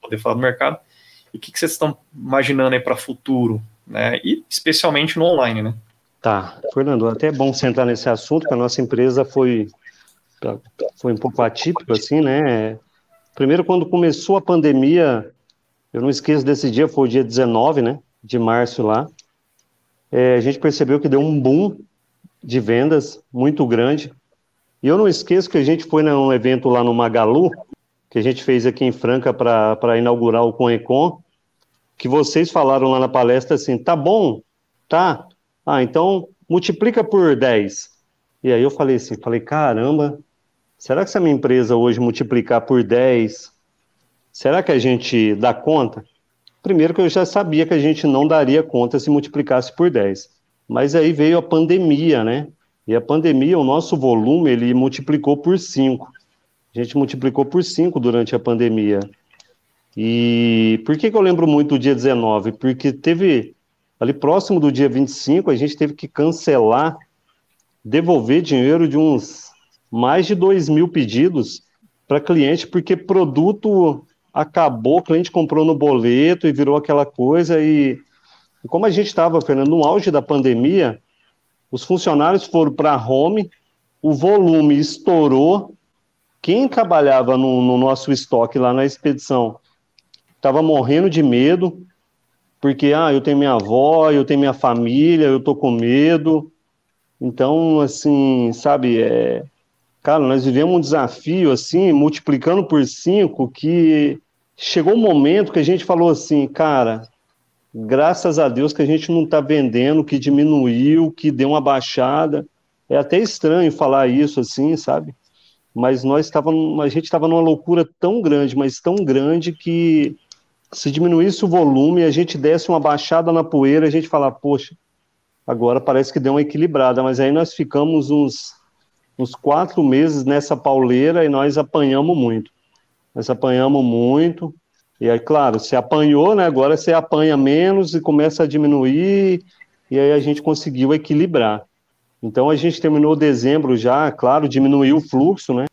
poder falar do mercado e o que, que vocês estão imaginando aí para futuro, né? E especialmente no online, né? Tá, Fernando, até é bom sentar nesse assunto, que a nossa empresa foi, foi um pouco atípico, assim, né? Primeiro, quando começou a pandemia, eu não esqueço desse dia, foi o dia 19, né, de março lá, é, a gente percebeu que deu um boom de vendas muito grande. E eu não esqueço que a gente foi num evento lá no Magalu, que a gente fez aqui em Franca para inaugurar o Conecon, que vocês falaram lá na palestra assim, tá bom, tá, ah, então multiplica por 10. E aí eu falei assim, falei, caramba, será que se a minha empresa hoje multiplicar por 10, será que a gente dá conta? Primeiro que eu já sabia que a gente não daria conta se multiplicasse por 10. Mas aí veio a pandemia, né? E a pandemia, o nosso volume, ele multiplicou por 5. A gente multiplicou por 5 durante a pandemia. E por que, que eu lembro muito do dia 19? Porque teve, ali próximo do dia 25, a gente teve que cancelar, devolver dinheiro de uns mais de 2 mil pedidos para cliente, porque produto acabou, o cliente comprou no boleto e virou aquela coisa. E, e como a gente estava, Fernando, no auge da pandemia, os funcionários foram para home, o volume estourou. Quem trabalhava no, no nosso estoque lá na expedição estava morrendo de medo, porque ah, eu tenho minha avó, eu tenho minha família, eu tô com medo. Então, assim, sabe, é, cara, nós vivemos um desafio assim, multiplicando por cinco, que chegou um momento que a gente falou assim, cara, graças a Deus que a gente não está vendendo, que diminuiu, que deu uma baixada. É até estranho falar isso assim, sabe? Mas nós estávamos, a gente estava numa loucura tão grande, mas tão grande que se diminuísse o volume, a gente desse uma baixada na poeira, a gente falar, poxa, agora parece que deu uma equilibrada, mas aí nós ficamos uns, uns quatro meses nessa pauleira e nós apanhamos muito. Nós apanhamos muito, e aí, claro, se apanhou, né? Agora você apanha menos e começa a diminuir, e aí a gente conseguiu equilibrar. Então a gente terminou dezembro já, claro, diminuiu o fluxo, né?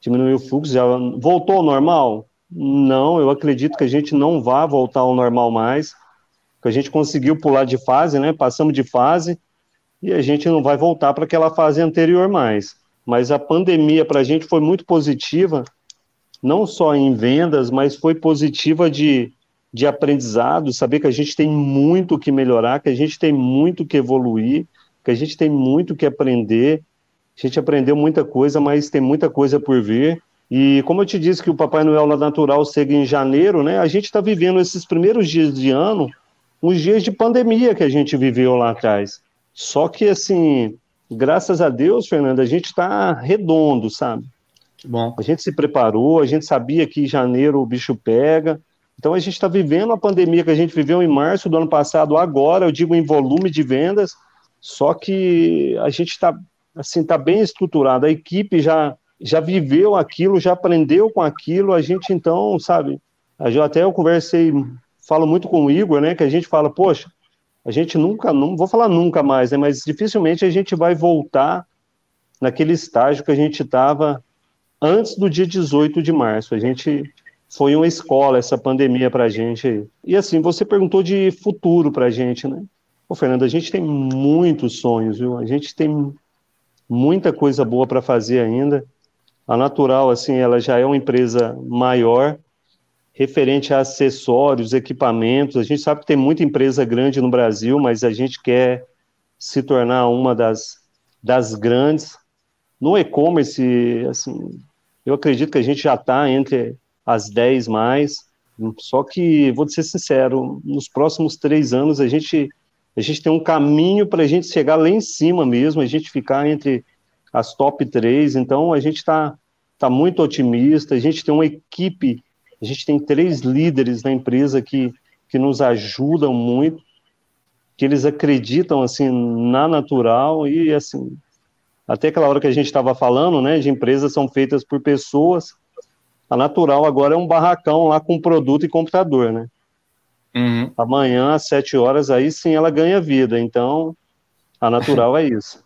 Diminuiu o fluxo, já voltou ao normal? Não, eu acredito que a gente não vai voltar ao normal mais, que a gente conseguiu pular de fase, né? Passamos de fase e a gente não vai voltar para aquela fase anterior mais. Mas a pandemia para a gente foi muito positiva, não só em vendas, mas foi positiva de, de aprendizado, saber que a gente tem muito que melhorar, que a gente tem muito que evoluir, que a gente tem muito que aprender. A gente aprendeu muita coisa, mas tem muita coisa por vir. E como eu te disse que o Papai Noel na Natural segue em janeiro, né? A gente está vivendo esses primeiros dias de ano, os dias de pandemia que a gente viveu lá atrás. Só que, assim, graças a Deus, Fernando, a gente está redondo, sabe? Bom. A gente se preparou, a gente sabia que em janeiro o bicho pega. Então a gente está vivendo a pandemia que a gente viveu em março do ano passado, agora, eu digo em volume de vendas, só que a gente está assim, tá bem estruturado, a equipe já já viveu aquilo, já aprendeu com aquilo, a gente então, sabe, até eu conversei, falo muito com o Igor, né, que a gente fala, poxa, a gente nunca, não vou falar nunca mais, né, mas dificilmente a gente vai voltar naquele estágio que a gente estava antes do dia 18 de março. A gente foi uma escola essa pandemia para a gente. E assim, você perguntou de futuro para a gente, né? Ô, Fernando, a gente tem muitos sonhos, viu? A gente tem muita coisa boa para fazer ainda. A Natural, assim, ela já é uma empresa maior, referente a acessórios, equipamentos. A gente sabe que tem muita empresa grande no Brasil, mas a gente quer se tornar uma das, das grandes. No e-commerce, assim, eu acredito que a gente já está entre as 10 mais. Só que, vou ser sincero, nos próximos três anos a gente, a gente tem um caminho para a gente chegar lá em cima mesmo, a gente ficar entre as top 3. Então a gente está tá muito otimista. A gente tem uma equipe, a gente tem três líderes na empresa que, que nos ajudam muito, que eles acreditam assim na natural e assim até aquela hora que a gente estava falando, né, de empresas são feitas por pessoas. A natural agora é um barracão lá com produto e computador, né? Uhum. Amanhã às sete horas aí sim ela ganha vida. Então a natural é isso.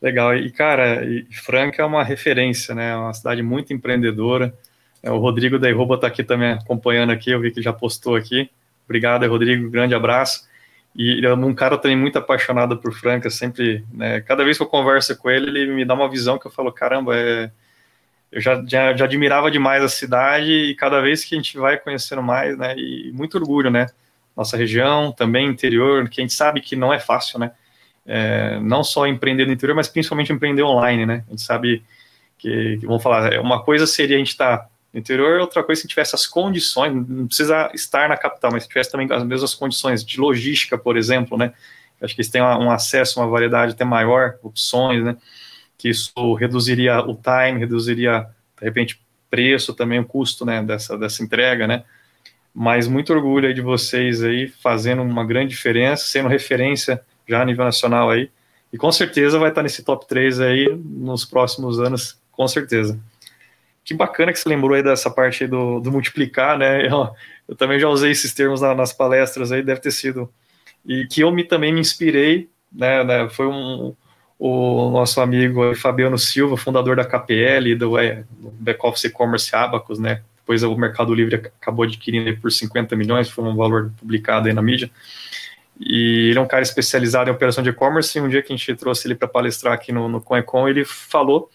Legal. E, cara, Franca é uma referência, né? É uma cidade muito empreendedora. É, o Rodrigo da Iroba está aqui também acompanhando aqui, eu vi que já postou aqui. Obrigado, Rodrigo, grande abraço. E ele é um cara também muito apaixonado por Franca, sempre, né? Cada vez que eu converso com ele, ele me dá uma visão que eu falo, caramba, é... eu já, já, já admirava demais a cidade e cada vez que a gente vai conhecendo mais, né? E muito orgulho, né? Nossa região, também interior, que a gente sabe que não é fácil, né? É, não só empreender no interior, mas principalmente empreender online, né? A gente sabe que, vamos falar, uma coisa seria a gente estar tá no interior, outra coisa se tivesse as condições, não precisa estar na capital, mas se tivesse também as mesmas condições de logística, por exemplo, né? Acho que eles têm um acesso, uma variedade até maior, opções, né? Que isso reduziria o time, reduziria, de repente, preço também, o custo, né, dessa, dessa entrega, né? Mas muito orgulho aí de vocês aí, fazendo uma grande diferença, sendo referência já a nível nacional aí. E com certeza vai estar nesse top 3 aí nos próximos anos, com certeza. Que bacana que você lembrou aí dessa parte aí do, do multiplicar, né? *laughs* Eu, eu, também já usei esses termos na, nas palestras aí, deve ter sido. E que eu me, também me inspirei, né? né foi um, o nosso amigo Fabiano Silva, fundador da KPL, do, é, do Back Office E-Commerce Abacus, né? depois o Mercado Livre acabou adquirindo por 50 milhões, foi um valor publicado aí na mídia. E ele é um cara especializado em operação de e-commerce. E um dia que a gente trouxe ele para palestrar aqui no, no ele falou,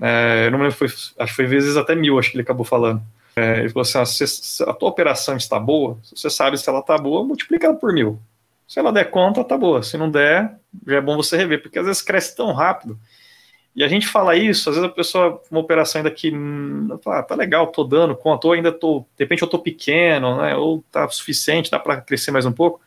é, eu não lembro, foi, acho que foi vezes até mil, acho que ele acabou falando. É, ele falou assim: ah, se, se a tua operação está boa, se você sabe se ela está boa, multiplica por mil. Se ela der conta, tá boa. Se não der, já é bom você rever, porque às vezes cresce tão rápido. E a gente fala isso, às vezes a pessoa, uma operação ainda que hum, ah, tá legal, tô dando conta, ou ainda tô, de repente eu tô pequeno, né, ou tá suficiente, dá para crescer mais um pouco.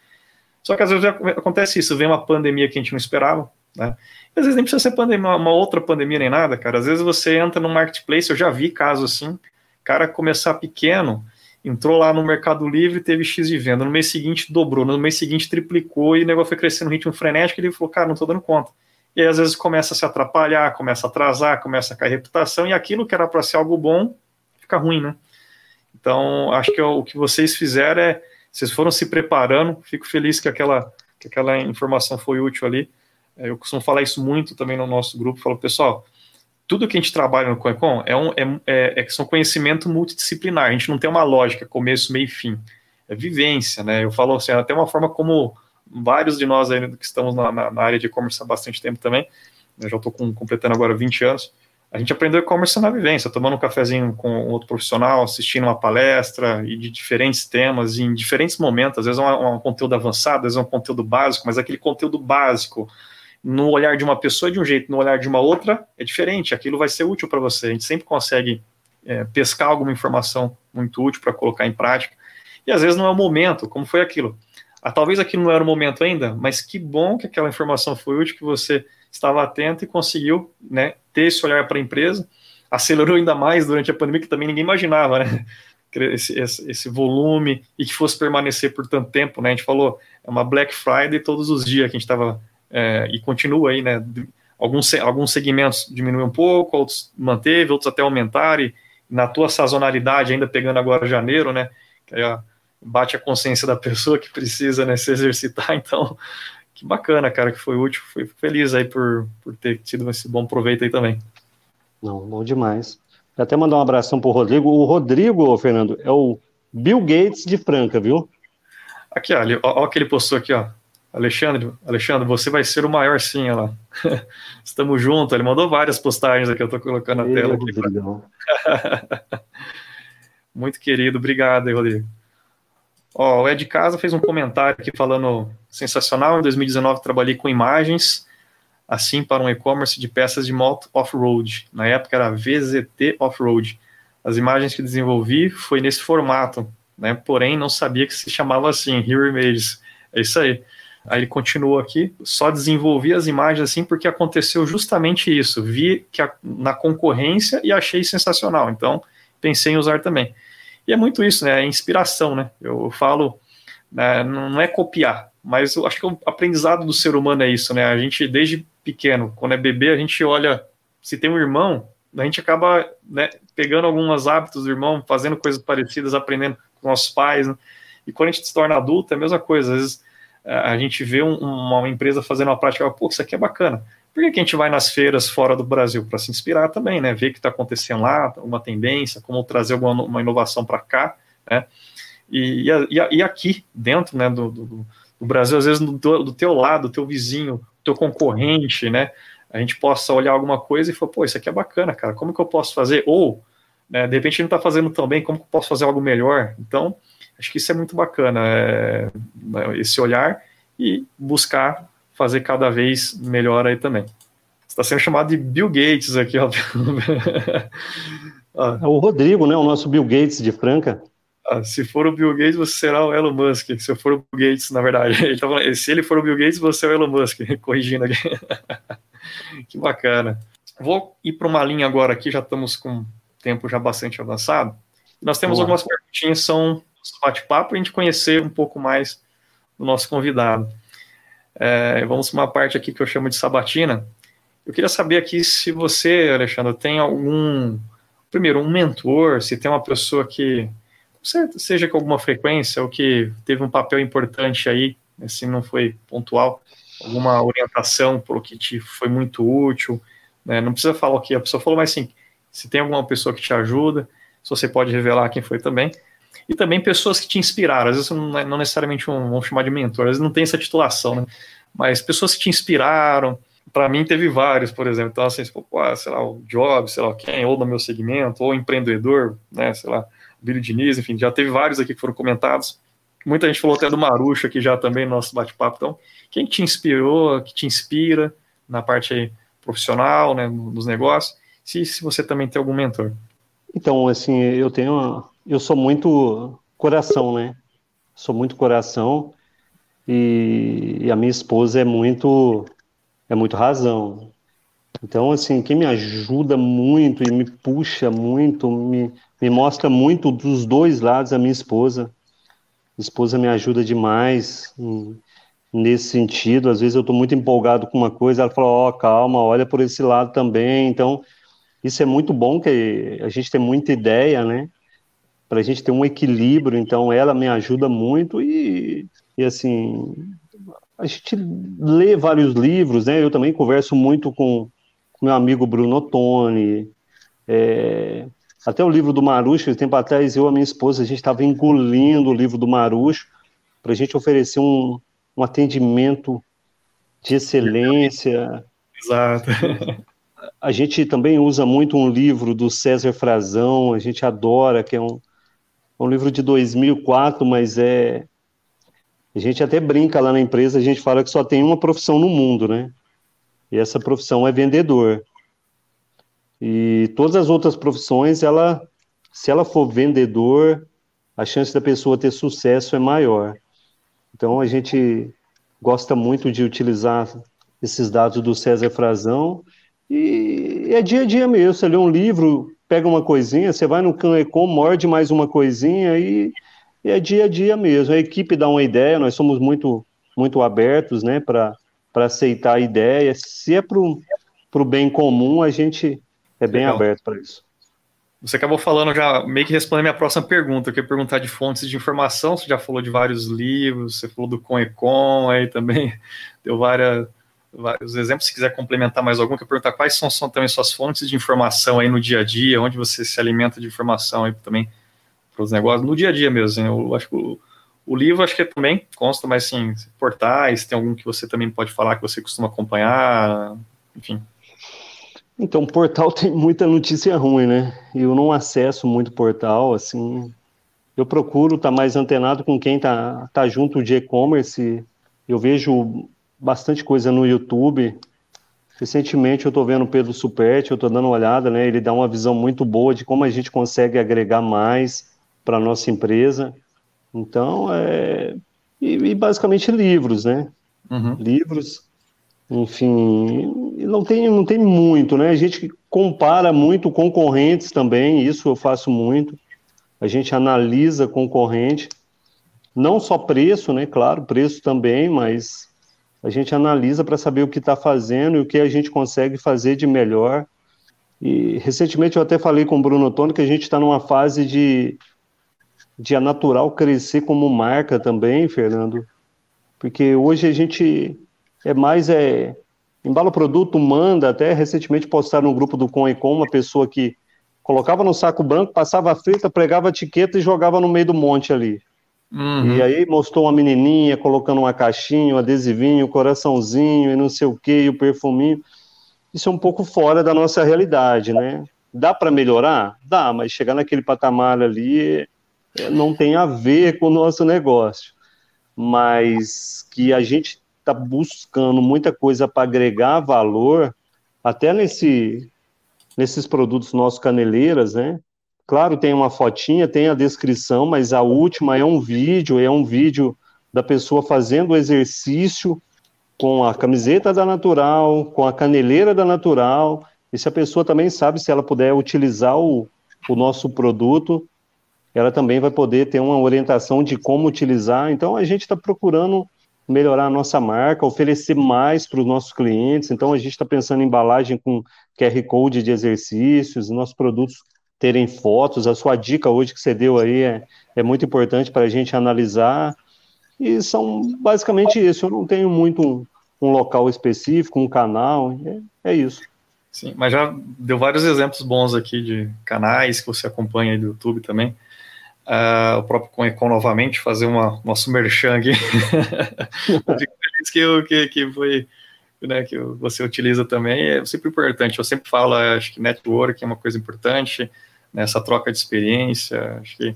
Só que às vezes acontece isso, vem uma pandemia que a gente não esperava, né? Às vezes nem precisa ser pandemia, uma outra pandemia nem nada, cara. Às vezes você entra no marketplace, eu já vi casos assim, cara começar pequeno, entrou lá no Mercado Livre, teve X de venda, no mês seguinte dobrou, no mês seguinte triplicou e o negócio foi crescendo no ritmo frenético, e ele falou, cara, não tô dando conta. E aí, às vezes começa a se atrapalhar, começa a atrasar, começa a cair reputação, e aquilo que era para ser algo bom, fica ruim, né? Então, acho que o que vocês fizeram é vocês foram se preparando, fico feliz que aquela, que aquela informação foi útil ali. É, eu costumo falar isso muito também no nosso grupo, falo, pessoal, tudo que a gente trabalha no CoinCon é, um, é, é, é, são conhecimento multidisciplinar, a gente não tem uma lógica, começo, meio e fim, é vivência, né, eu falo assim, até uma forma como vários de nós aí que estamos na, na área de e-commerce há bastante tempo também, eu já estou completando agora 20 anos, a gente aprendeu e-commerce na vivência, tomando um cafezinho com outro profissional, assistindo uma palestra e de diferentes temas, em diferentes momentos, às vezes é um, um conteúdo avançado, às vezes é um conteúdo básico, mas aquele conteúdo básico, no olhar de uma pessoa é de um jeito, no olhar de uma outra é diferente, aquilo vai ser útil para você, a gente sempre consegue é, pescar alguma informação muito útil para colocar em prática, e às vezes não é o momento, como foi aquilo. Ah, talvez aquilo não era o momento ainda, mas que bom que aquela informação foi útil, que você estava atento e conseguiu né, ter esse olhar para a empresa. Acelerou ainda mais durante a pandemia, que também ninguém imaginava, né? Esse, esse, esse, volume e que fosse permanecer por tanto tempo, né? A gente falou, é uma Black Friday todos os dias que a gente estava, é, e continua aí, né? Alguns, alguns segmentos diminuíram um pouco, outros manteve, outros até aumentaram, e na tua sazonalidade, ainda pegando agora janeiro, né? Que aí, ó, bate a consciência da pessoa que precisa né, se exercitar, *laughs* então que bacana, cara, que foi útil. Fui feliz aí por, por ter tido esse bom proveito aí também. Não, bom demais. Vou até mandar um abração pro Rodrigo. O Rodrigo, Fernando, é o Bill Gates de Franca, viu? Aqui, ó, ó, ó que ele postou aqui, ó. Alexandre, Alexandre, você vai ser o maior sim, olha lá. *laughs* Estamos juntos. Ele mandou várias postagens aqui, eu tô colocando na tela aqui. *laughs* Muito querido, obrigado aí, Rodrigo. Ó, o Ed Casa fez um comentário aqui falando sensacional. Em 2019 trabalhei com imagens, assim para um e-commerce de peças de moto off-road. Na época era VZT off-road. As imagens que desenvolvi foi nesse formato, né? Porém não sabia que se chamava assim, Hero Images. É isso aí. Aí ele continua aqui, só desenvolvi as imagens assim porque aconteceu justamente isso. Vi que a, na concorrência e achei sensacional. Então pensei em usar também. E é muito isso, né? É inspiração, né? Eu falo, né, não é copiar, mas eu acho que o aprendizado do ser humano é isso, né? A gente, desde pequeno, quando é bebê, a gente olha, se tem um irmão, a gente acaba né, pegando alguns hábitos do irmão, fazendo coisas parecidas, aprendendo com nossos pais, né? E quando a gente se torna adulto, é a mesma coisa. Às vezes a gente vê um, uma empresa fazendo uma prática, pô, isso aqui é bacana. Por que, que a gente vai nas feiras fora do Brasil? Para se inspirar também, né? Ver o que está acontecendo lá, uma tendência, como trazer alguma uma inovação para cá, né? E, e, e, aqui, dentro né, do, do, do Brasil, às vezes do, do, teu lado, do teu vizinho, do teu concorrente, né? A gente possa olhar alguma coisa e falar, pô, isso aqui é bacana, cara, como que eu posso fazer? Ou, né, de repente não está fazendo tão bem, como que eu posso fazer algo melhor? Então, acho que isso é muito bacana, é, esse olhar e buscar fazer cada vez melhor aí também. Está sendo chamado de Bill Gates aqui, ó. *laughs* ah. É o Rodrigo, né? O nosso Bill Gates de Franca. Ah, se for o Bill Gates, você será o Elon Musk. Se eu for o Bill Gates, na verdade. *laughs* Ele tá falando, se ele for o Bill Gates, você é o Elon Musk. *laughs* Corrigindo aqui. que bacana. Vou ir para uma linha agora aqui, já estamos com tempo já bastante avançado. Nós temos algumas perguntinhas, são bate-papo, para a gente conhecer um pouco mais do nosso convidado. É, vamos para uma parte aqui que eu chamo de sabatina. Eu queria saber aqui se você, Alexandre, tem algum, primeiro, um mentor, se tem uma pessoa que, seja com alguma frequência, ou que teve um papel importante aí, se não foi pontual, alguma orientação por que te foi muito útil, né, não precisa falar o que a pessoa falou, mas sim, se tem alguma pessoa que te ajuda, se você pode revelar quem foi também. E também pessoas que te inspiraram, às vezes não, é, não necessariamente um, vamos chamar de mentor, às vezes não tem essa titulação, né? Mas pessoas que te inspiraram, para mim teve vários, por exemplo. Então, assim, pô, sei lá, o Jobs, sei lá quem, ou do meu segmento, ou empreendedor, né, sei lá, Billy Diniz, enfim, já teve vários aqui que foram comentados. Muita gente falou até do Marucho aqui já também no nosso bate-papo. Então, quem te inspirou, que te inspira na parte profissional, né, nos negócios, se, se você também tem algum mentor. Então, assim, eu tenho, eu sou muito coração, né? Sou muito coração e, e a minha esposa é muito, é muito razão. Então, assim, quem me ajuda muito e me puxa muito, me, me mostra muito dos dois lados a minha esposa. Minha esposa me ajuda demais em, nesse sentido. Às vezes eu estou muito empolgado com uma coisa, ela fala: Ó, oh, calma, olha por esse lado também. Então, isso é muito bom, que a gente tem muita ideia, né? Para a gente ter um equilíbrio. Então, ela me ajuda muito e, e assim, a gente lê vários livros, né? Eu também converso muito com, com meu amigo Bruno Ottoni, é, até o livro do Marucho, tempo atrás, eu e a minha esposa, a gente estava engolindo o livro do Marucho para a gente oferecer um, um atendimento de excelência. Exato. A gente também usa muito um livro do César Frazão, a gente adora, que é um, é um livro de 2004, mas é. A gente até brinca lá na empresa, a gente fala que só tem uma profissão no mundo, né? E essa profissão é vendedor. E todas as outras profissões, ela, se ela for vendedor, a chance da pessoa ter sucesso é maior. Então a gente gosta muito de utilizar esses dados do César Frazão e é dia a dia mesmo. Você lê um livro, pega uma coisinha, você vai no Canecom, morde mais uma coisinha e, e é dia a dia mesmo. A equipe dá uma ideia, nós somos muito, muito abertos né, para aceitar a ideia. Se é para o bem comum, a gente é bem Legal. aberto para isso. Você acabou falando já, meio que respondendo a minha próxima pergunta. Eu queria perguntar de fontes de informação. Você já falou de vários livros, você falou do Conecon, aí também *laughs* deu várias, vários exemplos. Se quiser complementar mais algum, eu queria perguntar quais são, são também suas fontes de informação aí no dia a dia, onde você se alimenta de informação aí também para os negócios, no dia a dia mesmo. Eu acho que o, o livro, acho que também consta, mas sim, portais, tem algum que você também pode falar que você costuma acompanhar, enfim. Então, portal *laughs* tem muita notícia ruim, né? Eu não acesso muito portal, assim. Eu procuro estar tá mais antenado com quem tá, tá junto de e-commerce. Eu vejo bastante coisa no YouTube. Recentemente eu estou vendo o Pedro Superti, eu estou dando uma olhada, né? Ele dá uma visão muito boa de como a gente consegue agregar mais para a nossa empresa. Então, é... E, e basicamente livros, né? Uhum. Livros enfim, não tem, não tem muito, né? A gente compara muito concorrentes também, isso eu faço muito. A gente analisa concorrente, não só preço, né? Claro, preço também, mas a gente analisa para saber o que está fazendo e o que a gente consegue fazer de melhor. E recentemente eu até falei com o Bruno Tony que a gente está numa fase de, de a Natural crescer como marca também, Fernando, porque hoje a gente é mais é embala o produto, manda, até recentemente postaram no grupo do Com e Com uma pessoa que colocava no saco branco, passava a frita, pregava a etiqueta e jogava no meio do monte ali. Uhum. E aí mostrou uma menininha colocando uma caixinha, um adesivinho, um coraçãozinho e não sei o que, o perfuminho. Isso é um pouco fora da nossa realidade, né? Dá para melhorar? Dá, mas chegar naquele patamar ali é, não tem a ver com o nosso negócio. Mas que a gente está buscando muita coisa para agregar valor, até nesse, nesses produtos nossos caneleiras, né? Claro, tem uma fotinha, tem a descrição, mas a última é um vídeo, é um vídeo da pessoa fazendo o exercício com a camiseta da Natural, com a caneleira da Natural, e se a pessoa também sabe, se ela puder utilizar o, o nosso produto, ela também vai poder ter uma orientação de como utilizar. Então, a gente está procurando melhorar a nossa marca, oferecer mais para os nossos clientes. Então, a gente está pensando em embalagem com QR Code de exercícios, nossos produtos terem fotos. A sua dica hoje que você deu aí é, é muito importante para a gente analisar. E são basicamente isso. Eu não tenho muito um, local específico, um canal. É, é isso. Sim, mas já deu vários exemplos bons aqui de canais que você acompanha aí do YouTube também. Uh, o próprio Conecon novamente, fazer uma, nosso merchan aqui. *laughs* Fico feliz que, que, que foi né, que você utiliza também, é sempre importante. Eu sempre falo, acho que network é uma coisa importante, né, essa troca de experiência, acho que,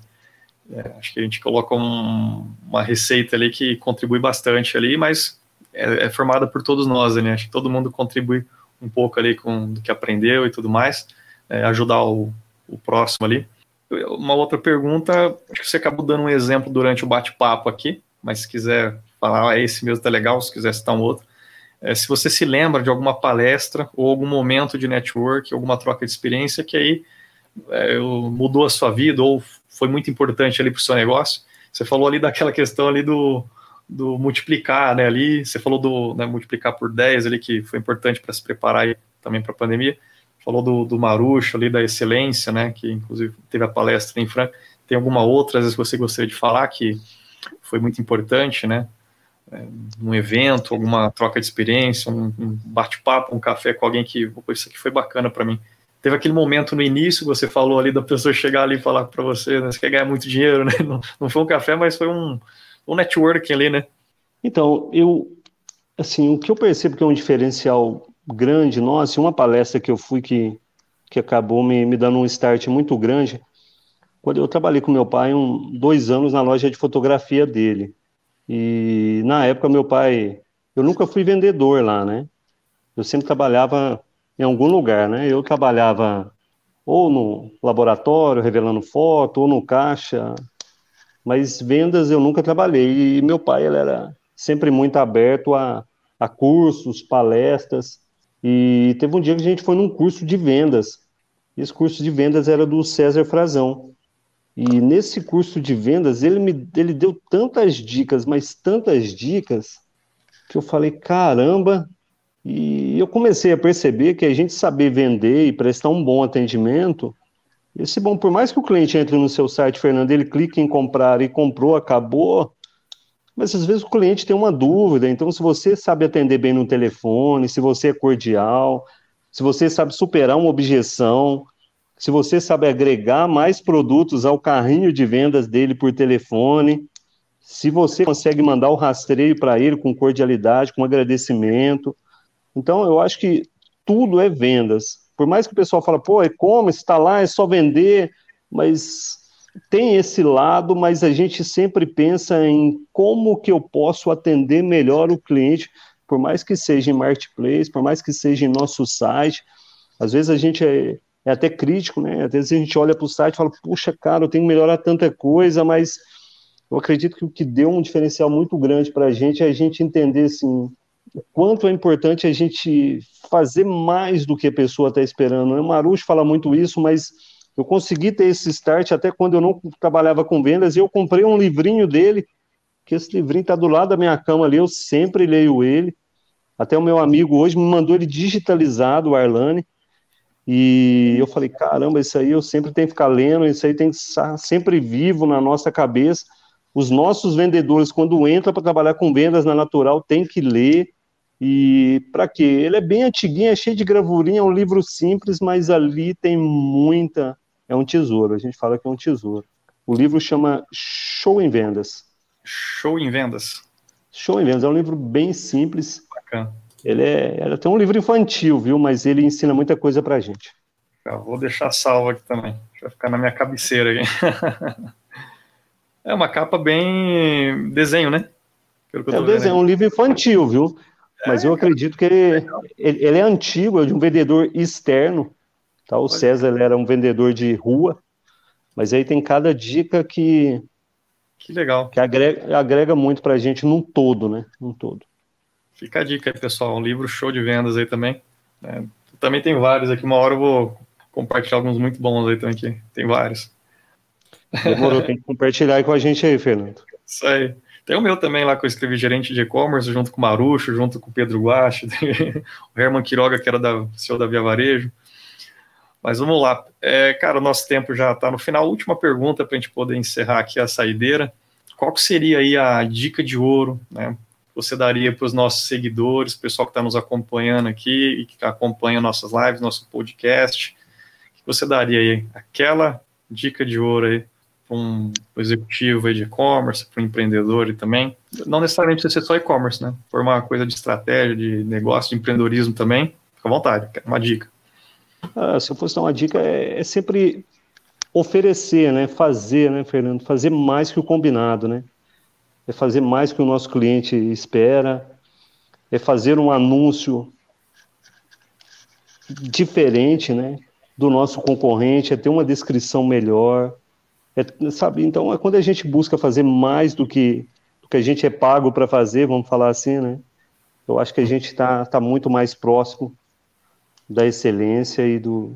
é, acho que a gente coloca um, uma receita ali que contribui bastante ali, mas é, é formada por todos nós, né, acho que todo mundo contribui um pouco ali com o que aprendeu e tudo mais, é, ajudar o, o próximo ali. Uma outra pergunta, acho que você acabou dando um exemplo durante o bate-papo aqui, mas se quiser falar, ah, esse mesmo tá legal, se quiser citar um outro. É, se você se lembra de alguma palestra ou algum momento de network, alguma troca de experiência que aí é, mudou a sua vida ou foi muito importante ali para o seu negócio. Você falou ali daquela questão ali do, do multiplicar, né, ali, você falou do né, multiplicar por 10 ali, que foi importante para se preparar aí, também para a pandemia, falou do, do Marucho ali, da excelência, né, que inclusive teve a palestra em Franca, tem alguma outra, às vezes você gostaria de falar que foi muito importante, né, um evento, alguma troca de experiência, um, um bate-papo, um café com alguém que, isso aqui foi bacana para mim. Teve aquele momento no início, você falou ali da pessoa chegar ali e falar para você, né, você quer ganhar muito dinheiro, né, *laughs* não, não foi um café, mas foi um, o networking ali, né? Então, eu, assim, o que eu percebo que é um diferencial grande nosso, uma palestra que eu fui que, que acabou me, me dando um start muito grande, quando eu trabalhei com meu pai um, dois anos na loja de fotografia dele. E na época meu pai, eu nunca fui vendedor lá, né? Eu sempre trabalhava em algum lugar, né? Eu trabalhava ou no laboratório revelando foto, ou no caixa, mas vendas eu nunca trabalhei. E meu pai ele era sempre muito aberto a, a cursos, palestras. E teve um dia que a gente foi num curso de vendas. Esse curso de vendas era do César Frazão. E nesse curso de vendas, ele me ele deu tantas dicas, mas tantas dicas, que eu falei, caramba! E eu comecei a perceber que a gente saber vender e prestar um bom atendimento esse bom, por mais que o cliente entre no seu site, Fernando, ele clique em comprar e comprou, acabou, mas às vezes o cliente tem uma dúvida. Então, se você sabe atender bem no telefone, se você é cordial, se você sabe superar uma objeção, se você sabe agregar mais produtos ao carrinho de vendas dele por telefone, se você consegue mandar o rastreio para ele com cordialidade, com agradecimento. Então, eu acho que tudo é vendas. Por mais que o pessoal fale, pô, e-commerce está lá, é só vender, mas tem esse lado, mas a gente sempre pensa em como que eu posso atender melhor o cliente, por mais que seja em marketplace, por mais que seja em nosso site. Às vezes a gente é, é até crítico, né? Às vezes a gente olha para o site e fala, puxa, cara, eu tenho que melhorar tanta coisa, mas eu acredito que o que deu um diferencial muito grande para a gente é a gente entender assim, o quanto é importante a gente fazer mais do que a pessoa está esperando. O Marucho fala muito isso, mas eu consegui ter esse start até quando eu não trabalhava com vendas e eu comprei um livrinho dele, que esse livrinho está do lado da minha cama ali, eu sempre leio ele. Até o meu amigo hoje me mandou ele digitalizado, o Arlane, e eu falei, caramba, isso aí eu sempre tenho que ficar lendo, isso aí tem que estar sempre vivo na nossa cabeça. Os nossos vendedores, quando entram para trabalhar com vendas na Natural, tem que ler, e para quê? Ele é bem antiguinho, é cheio de gravurinha, é um livro simples, mas ali tem muita. É um tesouro, a gente fala que é um tesouro. O livro chama Show em Vendas. Show em Vendas. Show em Vendas, é um livro bem simples. Bacana. Ele é, ele é até um livro infantil, viu? Mas ele ensina muita coisa pra gente. Eu vou deixar salvo aqui também. Vai ficar na minha cabeceira aqui. *laughs* é uma capa bem desenho, né? É um desenho, é um livro infantil, viu? Mas eu acredito que ele, ele, ele, é antigo, é de um vendedor externo. Tá? O César ele era um vendedor de rua, mas aí tem cada dica que. Que legal. Que agrega, agrega muito para a gente num todo, né? Num todo. Fica a dica aí, pessoal. Um livro show de vendas aí também. É, também tem vários aqui. Uma hora eu vou compartilhar alguns muito bons aí também aqui. Tem vários. Demorou, tem que compartilhar aí com a gente aí, Fernando. Isso aí. Tem o meu também lá que eu escrevi gerente de e-commerce, junto com o Marucho, junto com o Pedro Guache, *laughs* o Herman Quiroga, que era da CEO da Via Varejo. Mas vamos lá. É, cara, o nosso tempo já está no final. Última pergunta para a gente poder encerrar aqui a saideira. Qual que seria aí a dica de ouro, né? Você daria para os nossos seguidores, pessoal que está nos acompanhando aqui e que acompanha nossas lives, nosso podcast? O que você daria aí? Aquela dica de ouro aí para um executivo de e-commerce, para um empreendedor e também? Não necessariamente precisa ser só e-commerce, né? For uma coisa de estratégia, de negócio, de empreendedorismo também, fica à vontade, uma dica. Ah, se eu fosse dar uma dica, é, é sempre oferecer, né? Fazer, né, Fernando? Fazer mais que o combinado, né? É fazer mais que o nosso cliente espera, é fazer um anúncio diferente, né? Do nosso concorrente, é ter uma descrição melhor, é, sabe? Então, é quando a gente busca fazer mais do que, do que a gente é pago para fazer, vamos falar assim, né? Eu acho que a gente está tá muito mais próximo da excelência e, do,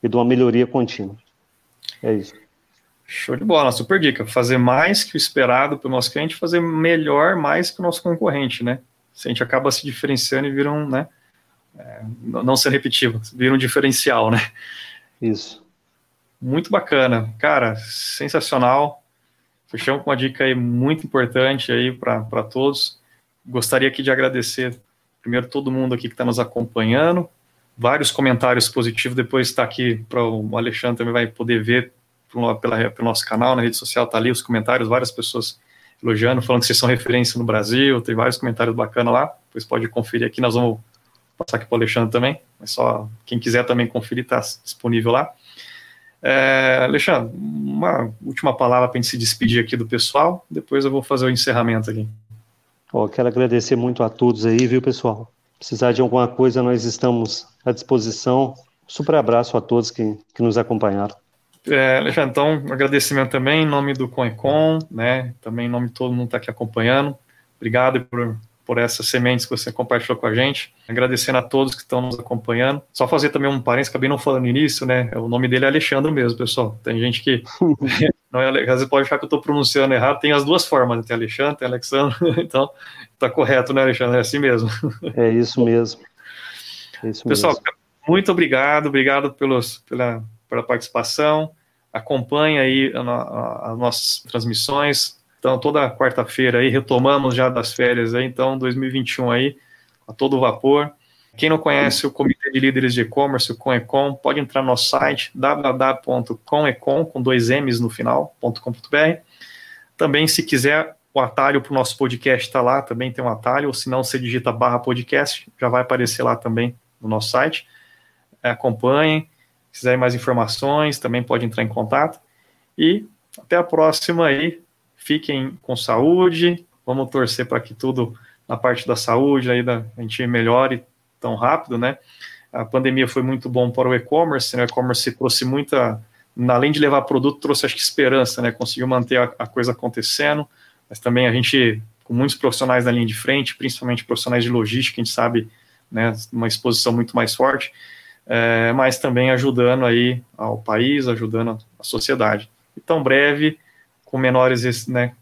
e de uma melhoria contínua. É isso. Show de bola, super dica. Fazer mais que o esperado pelo nosso cliente, fazer melhor mais que o nosso concorrente, né? Se a gente acaba se diferenciando e vira um, né? É, não ser repetitivo, vira um diferencial, né? Isso. Muito bacana. Cara, sensacional. Fechamos com uma dica aí muito importante aí para todos. Gostaria aqui de agradecer primeiro todo mundo aqui que está nos acompanhando, vários comentários positivos. Depois está aqui para o Alexandre também vai poder ver pelo, pela, pelo nosso canal na rede social. Tá ali os comentários, várias pessoas elogiando, falando que vocês são referência no Brasil. Tem vários comentários bacanas lá. Depois pode conferir aqui. Nós vamos passar aqui para o Alexandre também. Mas só quem quiser também conferir está disponível lá. É, Alexandre, uma última palavra para a gente se despedir aqui do pessoal. Depois eu vou fazer o encerramento aqui. Oh, quero agradecer muito a todos aí, viu, pessoal? Precisar de alguma coisa, nós estamos à disposição. Super abraço a todos que, que nos acompanharam. É, Alexandre, então, agradecimento também em nome do ConEcon, né? Também em nome de todo mundo que está aqui acompanhando. Obrigado por, por essas sementes que você compartilhou com a gente. Agradecendo a todos que estão nos acompanhando. Só fazer também um parênteses, acabei não falando no início, né? O nome dele é Alexandre mesmo, pessoal. Tem gente que *laughs* não é, às vezes pode achar que eu estou pronunciando errado. Tem as duas formas, né? tem Alexandre, tem Alexandre. *laughs* Então, Tá correto, né, Alexandre? É assim mesmo. É isso mesmo. É isso Pessoal, mesmo. muito obrigado, obrigado pelos, pela, pela participação. Acompanhe aí as nossas transmissões. Então, toda quarta-feira aí, retomamos já das férias aí, então, 2021 aí, a todo vapor. Quem não conhece o Comitê de Líderes de E-Commerce, o CONECOM, pode entrar no nosso site, www.conecom, com dois M's no final, .com.br. Também, se quiser o atalho para o nosso podcast está lá, também tem um atalho, ou se não, você digita barra podcast, já vai aparecer lá também no nosso site. Acompanhem, se quiserem mais informações, também pode entrar em contato. E até a próxima aí. Fiquem com saúde. Vamos torcer para que tudo na parte da saúde aí da, a gente melhore tão rápido, né? A pandemia foi muito bom para o e-commerce, né? O e-commerce trouxe muita, além de levar produto, trouxe acho que esperança, né? Conseguiu manter a, a coisa acontecendo mas também a gente, com muitos profissionais na linha de frente, principalmente profissionais de logística, a gente sabe, né, uma exposição muito mais forte, é, mas também ajudando aí ao país, ajudando a sociedade. Então, breve, com menores, né,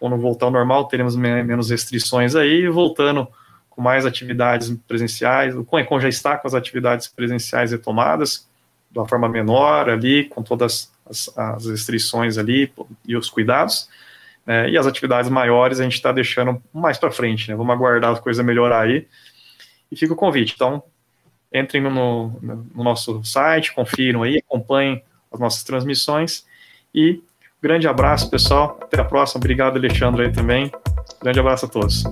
quando voltar ao normal, teremos menos restrições aí, voltando com mais atividades presenciais. O Conecon já está com as atividades presenciais retomadas, de uma forma menor ali, com todas as, as restrições ali e os cuidados. Né? E as atividades maiores a gente está deixando mais para frente, né? Vamos aguardar as coisas melhorar aí. E fica o convite. Então, entrem no, no nosso site, confiram aí, acompanhem as nossas transmissões. E grande abraço, pessoal. Até a próxima. Obrigado, Alexandre, aí também. Grande abraço a todos.